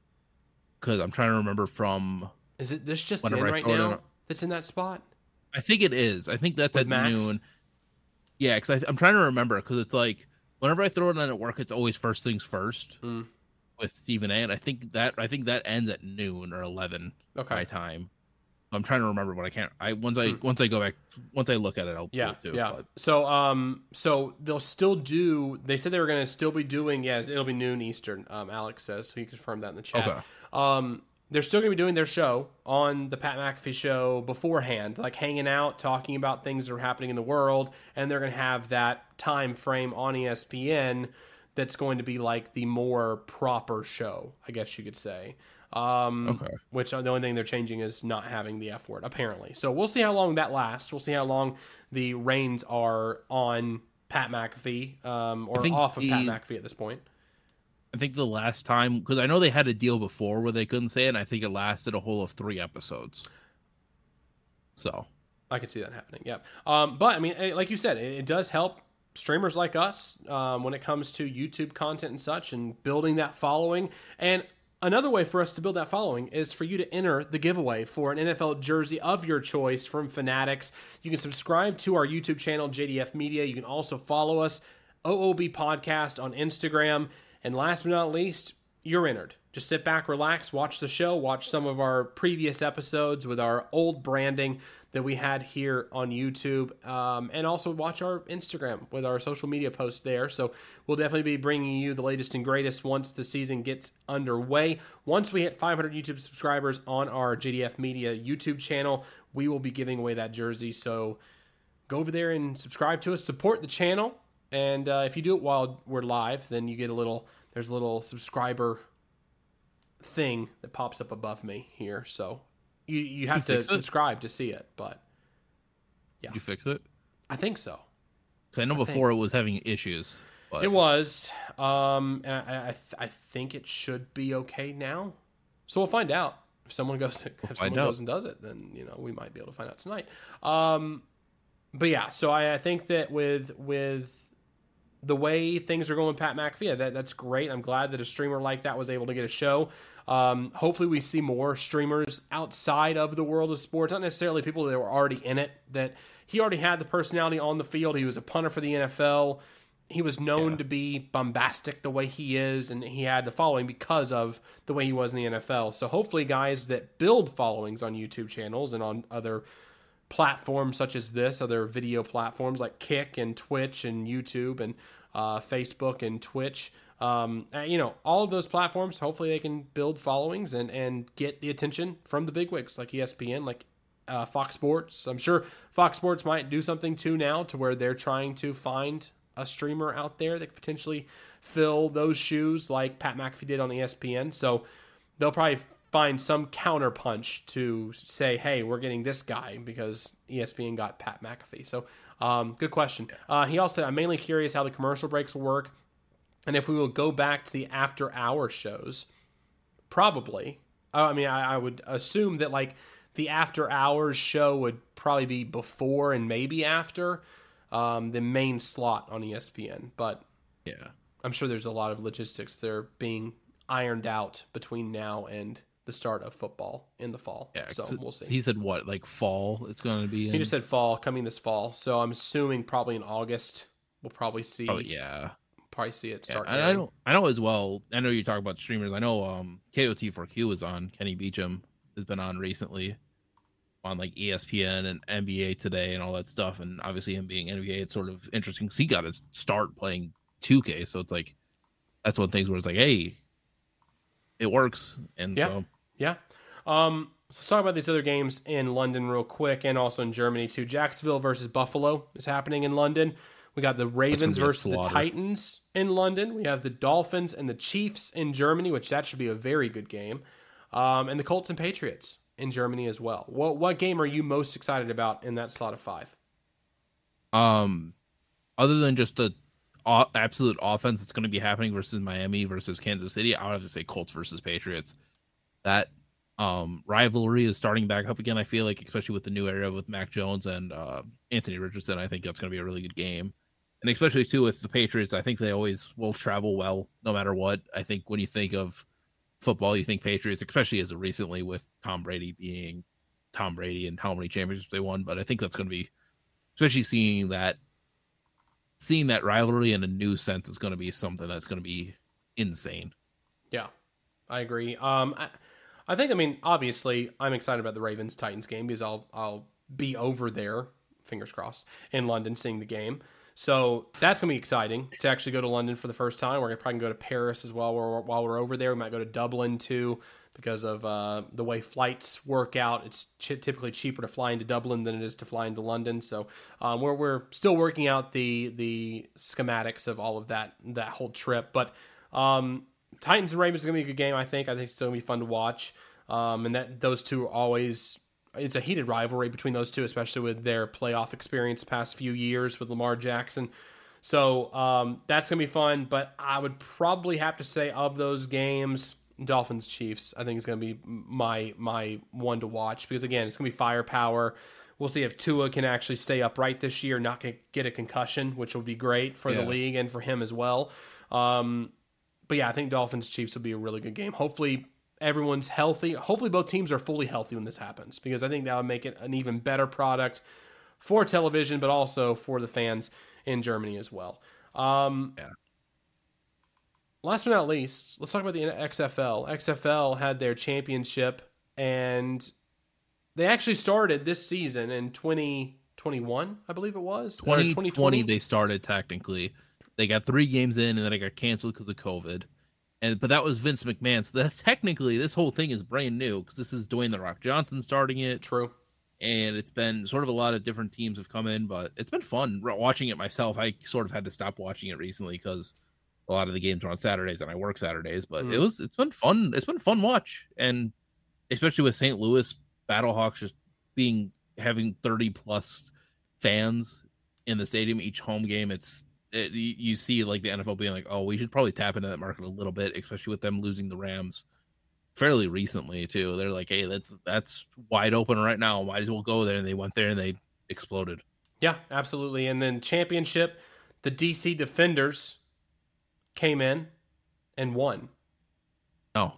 S2: Because I'm trying to remember from
S1: Is it this just in
S2: I
S1: right
S2: throw it in
S1: now? That's in that spot.
S2: I think it is. I think that's
S1: With
S2: at
S1: Max?
S2: noon. Yeah, because I'm trying to remember because it's like whenever I throw it on at work, it's always first things first
S1: Mm.
S2: With Stephen. And I think that I think that ends at noon or eleven
S1: Okay.
S2: my time. I'm trying to remember, but I can't. I once I
S1: Hmm.
S2: once I go back, once I look at it, I'll
S1: Yeah,
S2: it too.
S1: yeah.
S2: but-
S1: So, um, so they'll still do. They said they were going to still be doing. Yeah, it'll be noon Eastern. Um, Alex says so. He confirmed that in the chat.
S2: Okay.
S1: Um, they're still going to be doing their show on the Pat McAfee show beforehand, like hanging out, talking about things that are happening in the world, and they're going to have that time frame on ESPN that's going to be like the more proper show, I guess you could say. Um,
S2: Okay.
S1: Which uh, the only thing they're changing is not having the F word, apparently. So we'll see how long that lasts. We'll see how long the reins are on Pat McAfee um, or off of Pat
S2: the-
S1: McAfee at this point.
S2: I think the last time because I know they had a deal before where they couldn't say it. and I think it lasted a whole of three episodes. So
S1: I could see that happening. Yeah. Um, but I mean, eh, like you said, it, it does help streamers like us um, when it comes to YouTube content and such, and building that following. And another way for us to build that following is for you to enter the giveaway for an NFL jersey of your choice from Fanatics. You can subscribe to our YouTube channel, JDF Media. You can also follow us, OOB Podcast on Instagram. And last but not least, you're entered. Just sit back, relax, watch the show, watch some of our previous episodes with our old branding that we had here on YouTube, um, and also watch our Instagram with our social media posts there. So we'll definitely be bringing you the latest and greatest once the season gets underway. Once we hit 500 YouTube subscribers on our JDF Media YouTube channel, we will be giving away that jersey. So go over there and subscribe to us, support the channel, and uh, if you do it while we're live, then you get a little. There's a little subscriber thing that pops up above me here. So you you have to
S2: fix it?
S1: subscribe to see it, but
S2: did you fix it?
S1: I think so.
S2: 'Cause I know
S1: think-
S2: before it was having issues. But
S1: It was, um, and I I, th- I think it should be okay now. So we'll find out if someone goes if someone
S2: out.
S1: goes and does it. Then you know we might be able to find out tonight. Um, but yeah, so I, I think that with with the way things are going with Pat McAfee, that that's great. I'm glad that a streamer like that was able to get a show. Um, hopefully, we see more streamers outside of the world of sports, not necessarily people that were already in it. That he already had the personality on the field. He was a punter for the NFL. He was known to be bombastic the way he is, and he had the following because of the way he was in the NFL. So hopefully, guys that build followings on YouTube channels and on other platforms such as this, other video platforms like Kick and Twitch and YouTube and uh, Facebook and Twitch. Um, uh, you know, all of those platforms, hopefully they can build followings and, and get the attention from the bigwigs like ESPN, like uh, Fox Sports. I'm sure Fox Sports might do something too now to where they're trying to find a streamer out there that could potentially fill those shoes like Pat McAfee did on ESPN. So they'll probably find some counterpunch to say, hey, we're getting this guy because ESPN got Pat McAfee. So um, good question. Uh, he also said, I'm mainly curious how the commercial breaks will work and if we will go back to the after hour shows. Probably. Uh, I mean, I, I would assume that like the after hours show would probably be before and maybe after um, the main slot on ESPN. But
S2: Yeah.
S1: I'm sure there's a lot of logistics that are being ironed out between now and the start of football in the fall.
S2: Yeah.
S1: so we'll see.
S2: He said what, like fall? It's going to be. In?
S1: He just said fall, coming this fall. So I'm assuming probably in August we'll probably see.
S2: Oh yeah.
S1: probably see it
S2: Yeah,
S1: start.
S2: and I don't. I know as well. I know you talk about streamers. I know um KOT4Q was on. Kenny Beecham has been on recently, on like ESPN and NBA Today and all that stuff. And obviously him being NBA, it's sort of interesting because he got his start playing 2K. So it's like that's one of the things where it's like, hey, it works. And
S1: Yeah.
S2: so
S1: Yeah. Um, so let's talk about these other games in London real quick and also in Germany too. Jacksonville versus Buffalo is happening in London. We got the Ravens versus the. Titans in London. We have the Dolphins and the Chiefs in Germany, which that should be a very good game. Um, and the Colts and Patriots in Germany as well. What what game are you most excited about in that slot of five?
S2: um, other than just the absolute offense that's going to be happening versus Miami versus Kansas City, I would have to say Colts versus Patriots. That um rivalry is starting back up again. I feel like, especially with the new era with Mac Jones and uh, Anthony Richardson, I think that's going to be a really good game. And especially too with the Patriots, I think they always will travel well no matter what. I think when you think of football, you think Patriots, especially as recently with Tom Brady being Tom Brady and how many championships they won. But I think that's going to be, especially seeing that, seeing that rivalry in a new sense is going to be something that's going to be insane.
S1: Yeah, I agree. Um, I, I think I mean obviously I'm excited about the Ravens Titans game because I'll I'll be over there, fingers crossed, in London seeing the game. So that's gonna be exciting to actually go to London for the first time. We're gonna probably go to Paris as well. While we're, while we're over there, we might go to Dublin too because of uh, the way flights work out. It's ch- typically cheaper to fly into Dublin than it is to fly into London. So um, we're we're still working out the the schematics of all of that that whole trip, but. Um, Titans and Ravens is gonna be a good game. I think. I think it's still gonna be fun to watch. Um, and that those two are always. It's a heated rivalry between those two, especially with their playoff experience past few years with Lamar Jackson. So um, that's gonna be fun. But I would probably have to say of those games, Dolphins Chiefs. I think is gonna be my my one to watch because again, it's gonna be firepower. We'll see if Tua can actually stay upright this year, not get a concussion, which will be great for the league and for him as well. Um, but yeah, I think Dolphins Chiefs will be a really good game. Hopefully everyone's healthy. Hopefully both teams are fully healthy when this happens because I think that would make it an even better product for television, but also for the fans in Germany as well. Um,
S2: Yeah.
S1: Last but not least, let's talk about the XFL. XFL had their championship and they actually started this season in 2021, I believe it was. Or
S2: 2020, they started technically. They got three games in, and then it got canceled because of COVID. And but that was Vince McMahon. So that technically, this whole thing is brand new because this is Dwayne the Rock Johnson starting it,
S1: True.
S2: and it's been sort of a lot of different teams have come in, but it's been fun watching it myself. I sort of had to stop watching it recently because a lot of the games are on Saturdays and I work Saturdays. But
S1: Mm.
S2: it was it's been fun. It's been fun watch, and especially with St. Louis Battlehawks just being having 30 plus fans in the stadium each home game. It's it, you you see like the NFL being like, oh, we should probably tap into that market a little bit, especially with them losing the Rams fairly recently too. They're like, hey, that's that's wide open right now. Might as well go there. And they went there and they exploded.
S1: Yeah, absolutely. And then championship, the DC Defenders came in and won.
S2: No,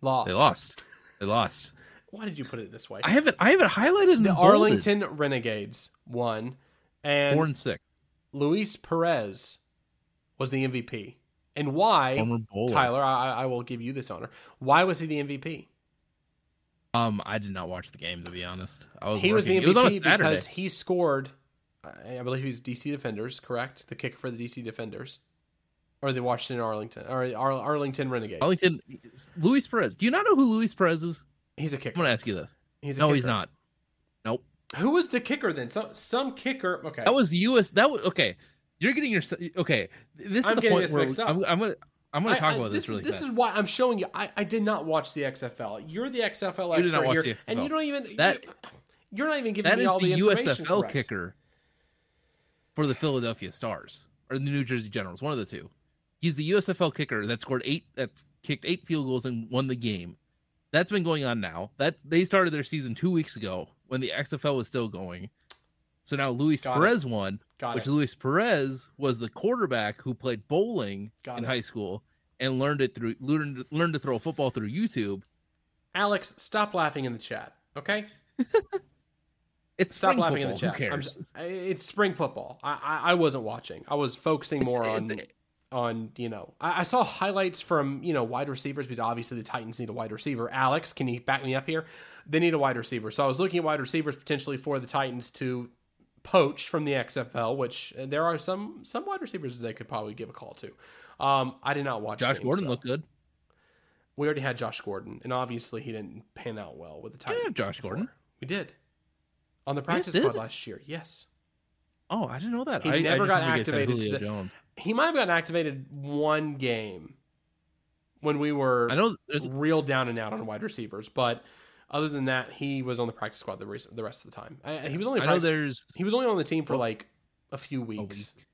S1: Lost.
S2: they lost. They lost.
S1: Why did you put it this way?
S2: I haven't I have it highlighted in
S1: the
S2: bolded.
S1: Arlington Renegades won, and
S2: four and six.
S1: Luis Perez was the MVP. And why, Tylor? I, I will give you this honor. Why was he the MVP?
S2: Um, I did not watch the game to be honest. I was.
S1: He was the. MVP
S2: was on a Saturday.
S1: because he scored. I I believe he's DC Defenders, correct? The kicker for the DC Defenders, or the Washington Arlington or Ar- Arlington Renegades.
S2: Arlington. Luis Perez. Do you not know who Luis Perez is?
S1: He's a kicker.
S2: I'm gonna ask you this.
S1: He's
S2: No,
S1: kicker.
S2: he's not. Nope.
S1: Who was the kicker then? Some some kicker. Okay.
S2: That was U.S. That was okay. You're getting your okay. This is
S1: I'm
S2: the point where. I'm, I'm gonna I'm gonna talk
S1: I-
S2: about this, really
S1: This
S2: fast.
S1: is why I'm showing you. I, I did not watch the XFL. You're the XFL
S2: You
S1: expert here,
S2: the
S1: and you don't even
S2: That-
S1: You're not even giving
S2: That
S1: me all
S2: the,
S1: the,
S2: USFL
S1: correct.
S2: kicker for the Philadelphia Stars or the New Jersey Generals, one of the two. He's the USFL kicker that scored eight, that's kicked eight field goals and won the game. That's been going on now. That they started their season two weeks ago when the XFL was still going. So now Luis
S1: Got it.
S2: Perez won,
S1: Got
S2: which
S1: it.
S2: Luis Perez was the quarterback who played bowling
S1: Got
S2: in
S1: it.
S2: high school and learned it through learned learned to throw a football through YouTube.
S1: Alex, stop laughing in the chat. Okay,
S2: It's
S1: stop laughing
S2: football.
S1: in the chat.
S2: Who cares?
S1: it's spring football. I, I I wasn't watching. I was focusing more
S2: It's-
S1: on
S2: it's-
S1: on you know. I, I saw highlights from you know wide receivers because obviously the Titans need a wide receiver. Alex, can you back me up here? They need a wide receiver. So I was looking at wide receivers potentially for the Titans to poach from the XFL, which uh, there are some some wide receivers they could probably give a call to. Um, I did not watch.
S2: Josh
S1: games,
S2: Gordon
S1: though.
S2: looked good.
S1: We already had Josh Gordon, and obviously he didn't pan out well with the Titans.
S2: have Josh
S1: before.
S2: Gordon.
S1: We did on the practice squad last year. Yes,
S2: Oh, I didn't know that.
S1: He
S2: I, I
S1: never
S2: just
S1: got
S2: remember you guys had
S1: activated to the-
S2: Jones.
S1: He might have gotten activated one game when we were
S2: I know there's
S1: real down and out on wide receivers, but other than that, he was on the practice squad the rest, the rest of the time. I, he was only
S2: I know there's
S1: he was only on the team for
S2: Oh.
S1: like a few
S2: a
S1: weeks.
S2: week.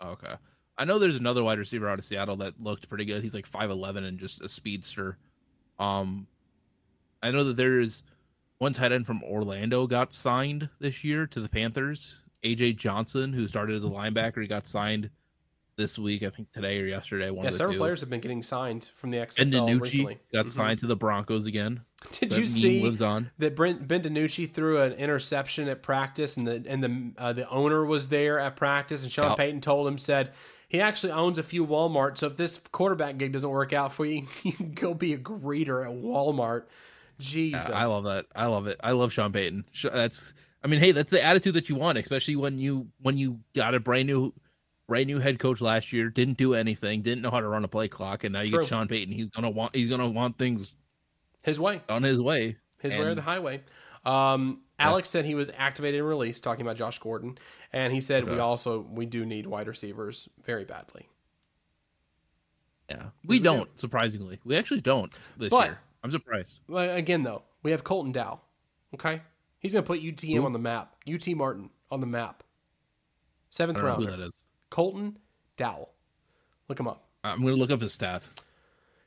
S2: Oh, okay. I know there's another wide receiver out of Seattle that looked pretty good. He's like 5'11 and just a speedster. Um I know that there's one tight end from Orlando got signed this year to the Panthers. AJ Johnson, who started as a linebacker, he got signed this week, I think today or yesterday. One
S1: Yeah,
S2: of the
S1: several
S2: two.
S1: players have been getting signed from the XFL
S2: And DiNucci
S1: recently.
S2: got
S1: Mhm.
S2: signed to the Broncos again.
S1: Did
S2: So
S1: you see
S2: lives on?
S1: that Brent Ben DiNucci threw an interception at practice, and the and the uh, the owner was there at practice, and Sean
S2: Yep.
S1: Payton told him said he actually owns a few Walmart, so if this quarterback gig doesn't work out for you, you can go be a greeter at Walmart. Jesus,
S2: I love that. I love it. I love Sean Payton. That's I mean, hey, that's the attitude that you want, especially when you when you got a brand new brand new head coach last year, didn't do anything, didn't know how to run a play clock, and now you
S1: True.
S2: get Sean Payton. He's gonna want he's gonna want things
S1: his way,
S2: on his way.
S1: his way or the highway. Um, Alex said he was activated and released, talking about Josh Gordon, and he said we also we do need wide receivers very badly.
S2: Yeah. We
S1: do.
S2: don't, surprisingly. We actually don't this
S1: But-
S2: year. I'm surprised.
S1: Again, though, we have Colton Dowell. Okay, he's going to put UTM
S2: Who?
S1: on the map. UT Martin on the map.
S2: I
S1: Seventh
S2: know who that is.
S1: Colton Dowell. Look him up.
S2: I'm gonna look up his stats.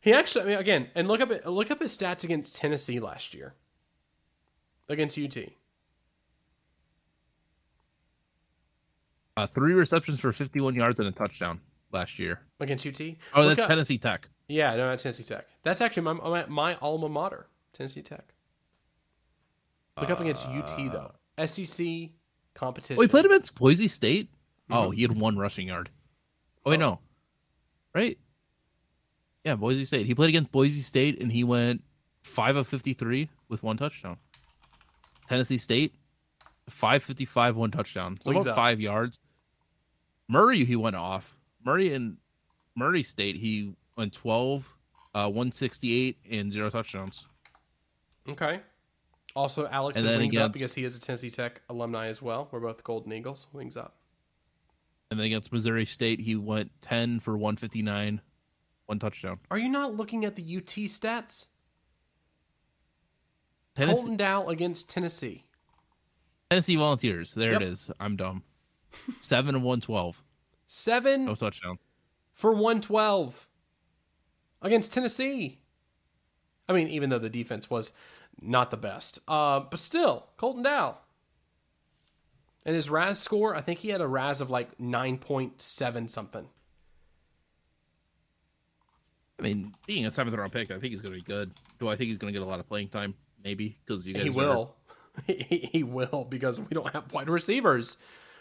S1: He actually, I mean, again, and look up look up his stats against Tennessee last year. Against UT.
S2: Uh, three receptions for 51 yards and a touchdown last year.
S1: Against UT.
S2: Oh,
S1: Look
S2: that's
S1: up-
S2: Tennessee Tech.
S1: Yeah, no, not Tennessee Tech. That's actually my, my, my alma mater, Tennessee Tech. Look up against UT though. SEC competition.
S2: Oh, he played against Boise State. Oh, he had one rushing yard. Oh wait,
S1: Oh.
S2: no, right? Yeah, Boise State. He played against Boise State and he went five of fifty-three with one touchdown. Tennessee State, five fifty-five, one touchdown. So
S1: Wings
S2: about
S1: up.
S2: five yards. Murray, he went off. Murray and Murray State, he went 12, uh, 168, and zero touchdowns.
S1: Okay. Also, Alex
S2: And then
S1: wings up because he is a Tennessee Tech alumni as well. We're both Golden Eagles. Wings up.
S2: And then against Missouri State, he went 10 for 159, one touchdown.
S1: Are you not looking at the UT stats?
S2: Tennessee,
S1: Colton Dowell against Tennessee.
S2: Tennessee Volunteers. There
S1: Yep.
S2: it is. I'm dumb. Seven of 112.
S1: Seven
S2: No touchdown.
S1: for 112 against Tennessee. I mean, even though the defense was not the best, uh, but still, Colton Dowell. And his RAS score, I think he had a RAS of like 9.7 something.
S2: I mean, being a seventh round pick, I think he's going to be good. Do I think he's going to get a lot of playing time? Maybe because you guys
S1: He will. He, he will because we don't have wide receivers.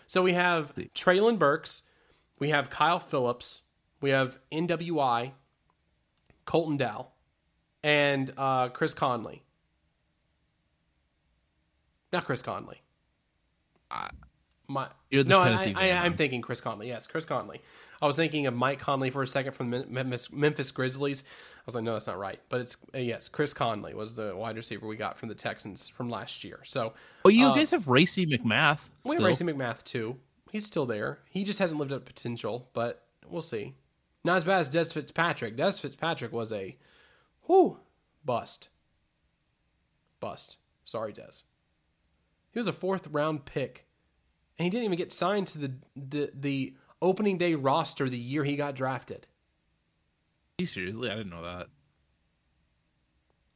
S1: So we have Treylon Burks, we have Kyle Phillips, we have NWI, Colton Dowell, and uh, Chris Conley. Not Chris Conley. My
S2: You're the
S1: no,
S2: Tennessee
S1: I,
S2: man.
S1: thinking Chris Conley. Yes, Chris Conley. I was thinking of Mike Conley for a second from the Memphis, Memphis Grizzlies. I was like, no, that's not right. But it's uh, yes, Chris Conley was the wide receiver we got from the Texans from last year. So
S2: Oh, you
S1: Uh,
S2: guys have Racey McMath.
S1: we have. Racey McMath too. He's still there. He just hasn't lived up to potential, but we'll see. Not as bad as Dez Fitzpatrick. Dez Fitzpatrick was a whoo bust. Bust. Sorry, Dez. He was a fourth round pick, and he didn't even get signed to the the, the opening day roster the year he got drafted.
S2: You seriously? I didn't know that.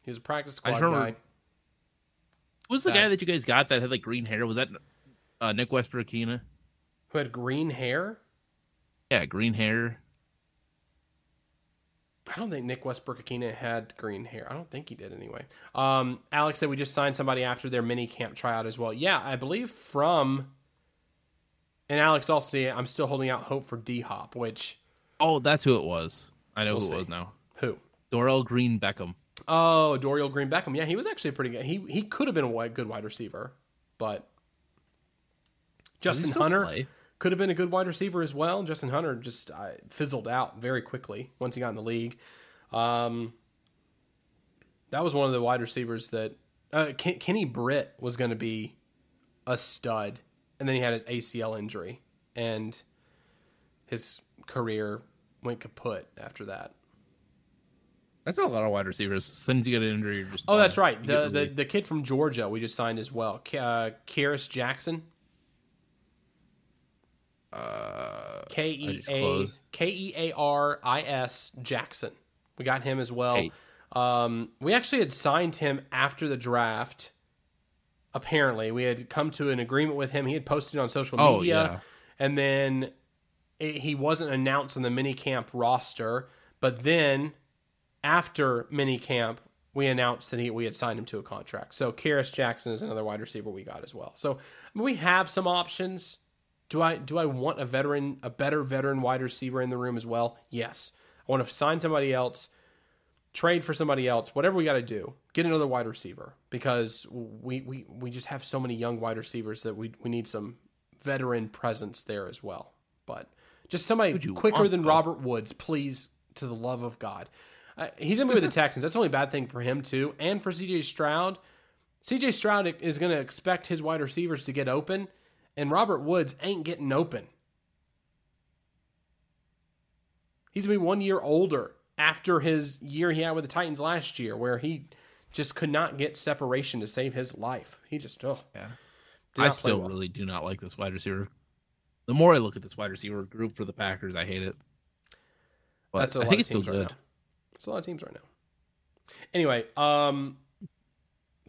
S1: He was a practice
S2: I
S1: squad
S2: just remember-
S1: guy.
S2: The
S1: That-
S2: guy that you guys got that had like green hair? Was that uh, Nick Westbrook-Ikhine?
S1: Who had green hair?
S2: Yeah, green hair.
S1: I don't think Nick Westbrook Ikhine had green hair. I don't think he did anyway. Um, Alex said we just signed somebody after their mini camp tryout as well. Yeah, I believe from. And Alex also, I'm still holding out hope for D Hop, which
S2: Oh, that's who it was. I know
S1: We'll
S2: who
S1: see.
S2: it was now.
S1: who?
S2: Dorial Green Beckham.
S1: Oh, Dorial Green Beckham. Yeah, he was actually pretty good. He he could have been a good wide receiver, but Justin Hunter
S2: play?
S1: Could have been a good wide receiver as well. Justin Hunter just uh, fizzled out very quickly once he got in the league. Um, that was one of the wide receivers that uh, Ken- Kenny Britt was going to be a stud, and then he had his ACL injury, and his career went kaput after that.
S2: That's a lot of wide receivers. As soon as you get an injury, you're just.
S1: Oh,
S2: done.
S1: that's right. The, the the kid from Georgia we just signed as well, K- uh, Kearis Jackson.
S2: Uh,
S1: K
S2: I
S1: E A. K E A R I S Jackson. We got him as well.
S2: Hey.
S1: Um, we actually had signed him after the draft. Apparently, we had come to an agreement with him. He had posted on social
S2: Oh,
S1: media,
S2: yeah.
S1: and then it, he wasn't announced on the minicamp roster. But then, after minicamp, we announced that he, we had signed him to a contract. So, Kearis Jackson is another wide receiver we got as well. So, we have some options. Do I do I want a veteran, a better veteran wide receiver in the room as well? Yes. I want to sign somebody else, trade for somebody else, whatever we got to do. Get another wide receiver because we, we we just have so many young wide receivers that we we need some veteran presence there as well. But just somebody quicker than? Robert Woods, please, to the love of God. Uh, he's gonna be with the Texans. That's the only bad thing for him too, and for CJ Stroud. CJ Stroud is going to expect his wide receivers to get open, and Robert Woods ain't getting open. He's going to be one year older after his year he had with the Titans last year, where he just could not get separation to save his life. He just, oh,
S2: Yeah. I still
S1: well.
S2: really do not like this wide receiver. The more I look at this wide receiver group for the Packers, I hate it. But
S1: That's a
S2: I
S1: lot
S2: think
S1: of
S2: it's still
S1: teams right
S2: good.
S1: now. It's a lot of teams right now. Anyway, um,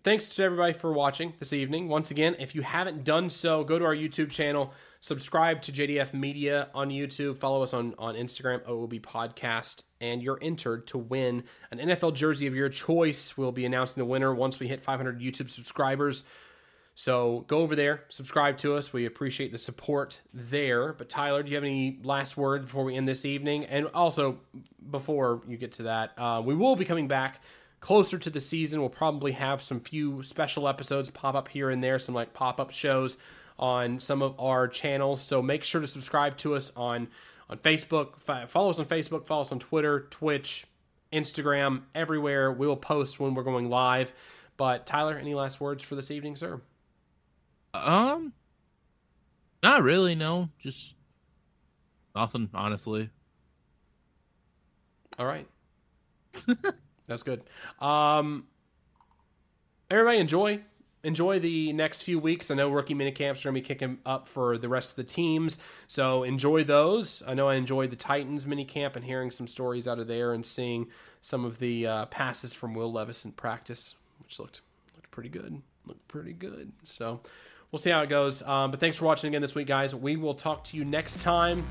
S1: thanks to everybody for watching this evening. Once again, if you haven't done so, go to our YouTube channel, subscribe to JDF Media on YouTube, follow us on, on Instagram, OOB Podcast, and you're entered to win an NFL jersey of your choice. We'll be announcing the winner once we hit 500 YouTube subscribers. So go over there, subscribe to us. We appreciate the support there. But Tylor, do you have any last words before we end this evening? And also, before you get to that, uh, we will be coming back closer to the season. We'll probably have some few special episodes pop up here and there, some like pop up shows on some of our channels. So make sure to subscribe to us on on Facebook. Follow us on Facebook. Follow us on Twitter, Twitch, Instagram, everywhere. We will post when we're going live. But Tylor, any last words for this evening, sir?
S2: Um, not really. No, just nothing. Honestly,
S1: All right. That's good. Um, everybody enjoy enjoy the next few weeks. I know rookie mini camps are going to be kicking up for the rest of the teams, so enjoy those. I know I enjoyed the Titans mini camp and hearing some stories out of there and seeing some of the uh, passes from Will Levis in practice, which looked looked pretty good. Looked pretty good. So we'll see how it goes. Um, but thanks for watching again this week, guys. We will talk to you next time.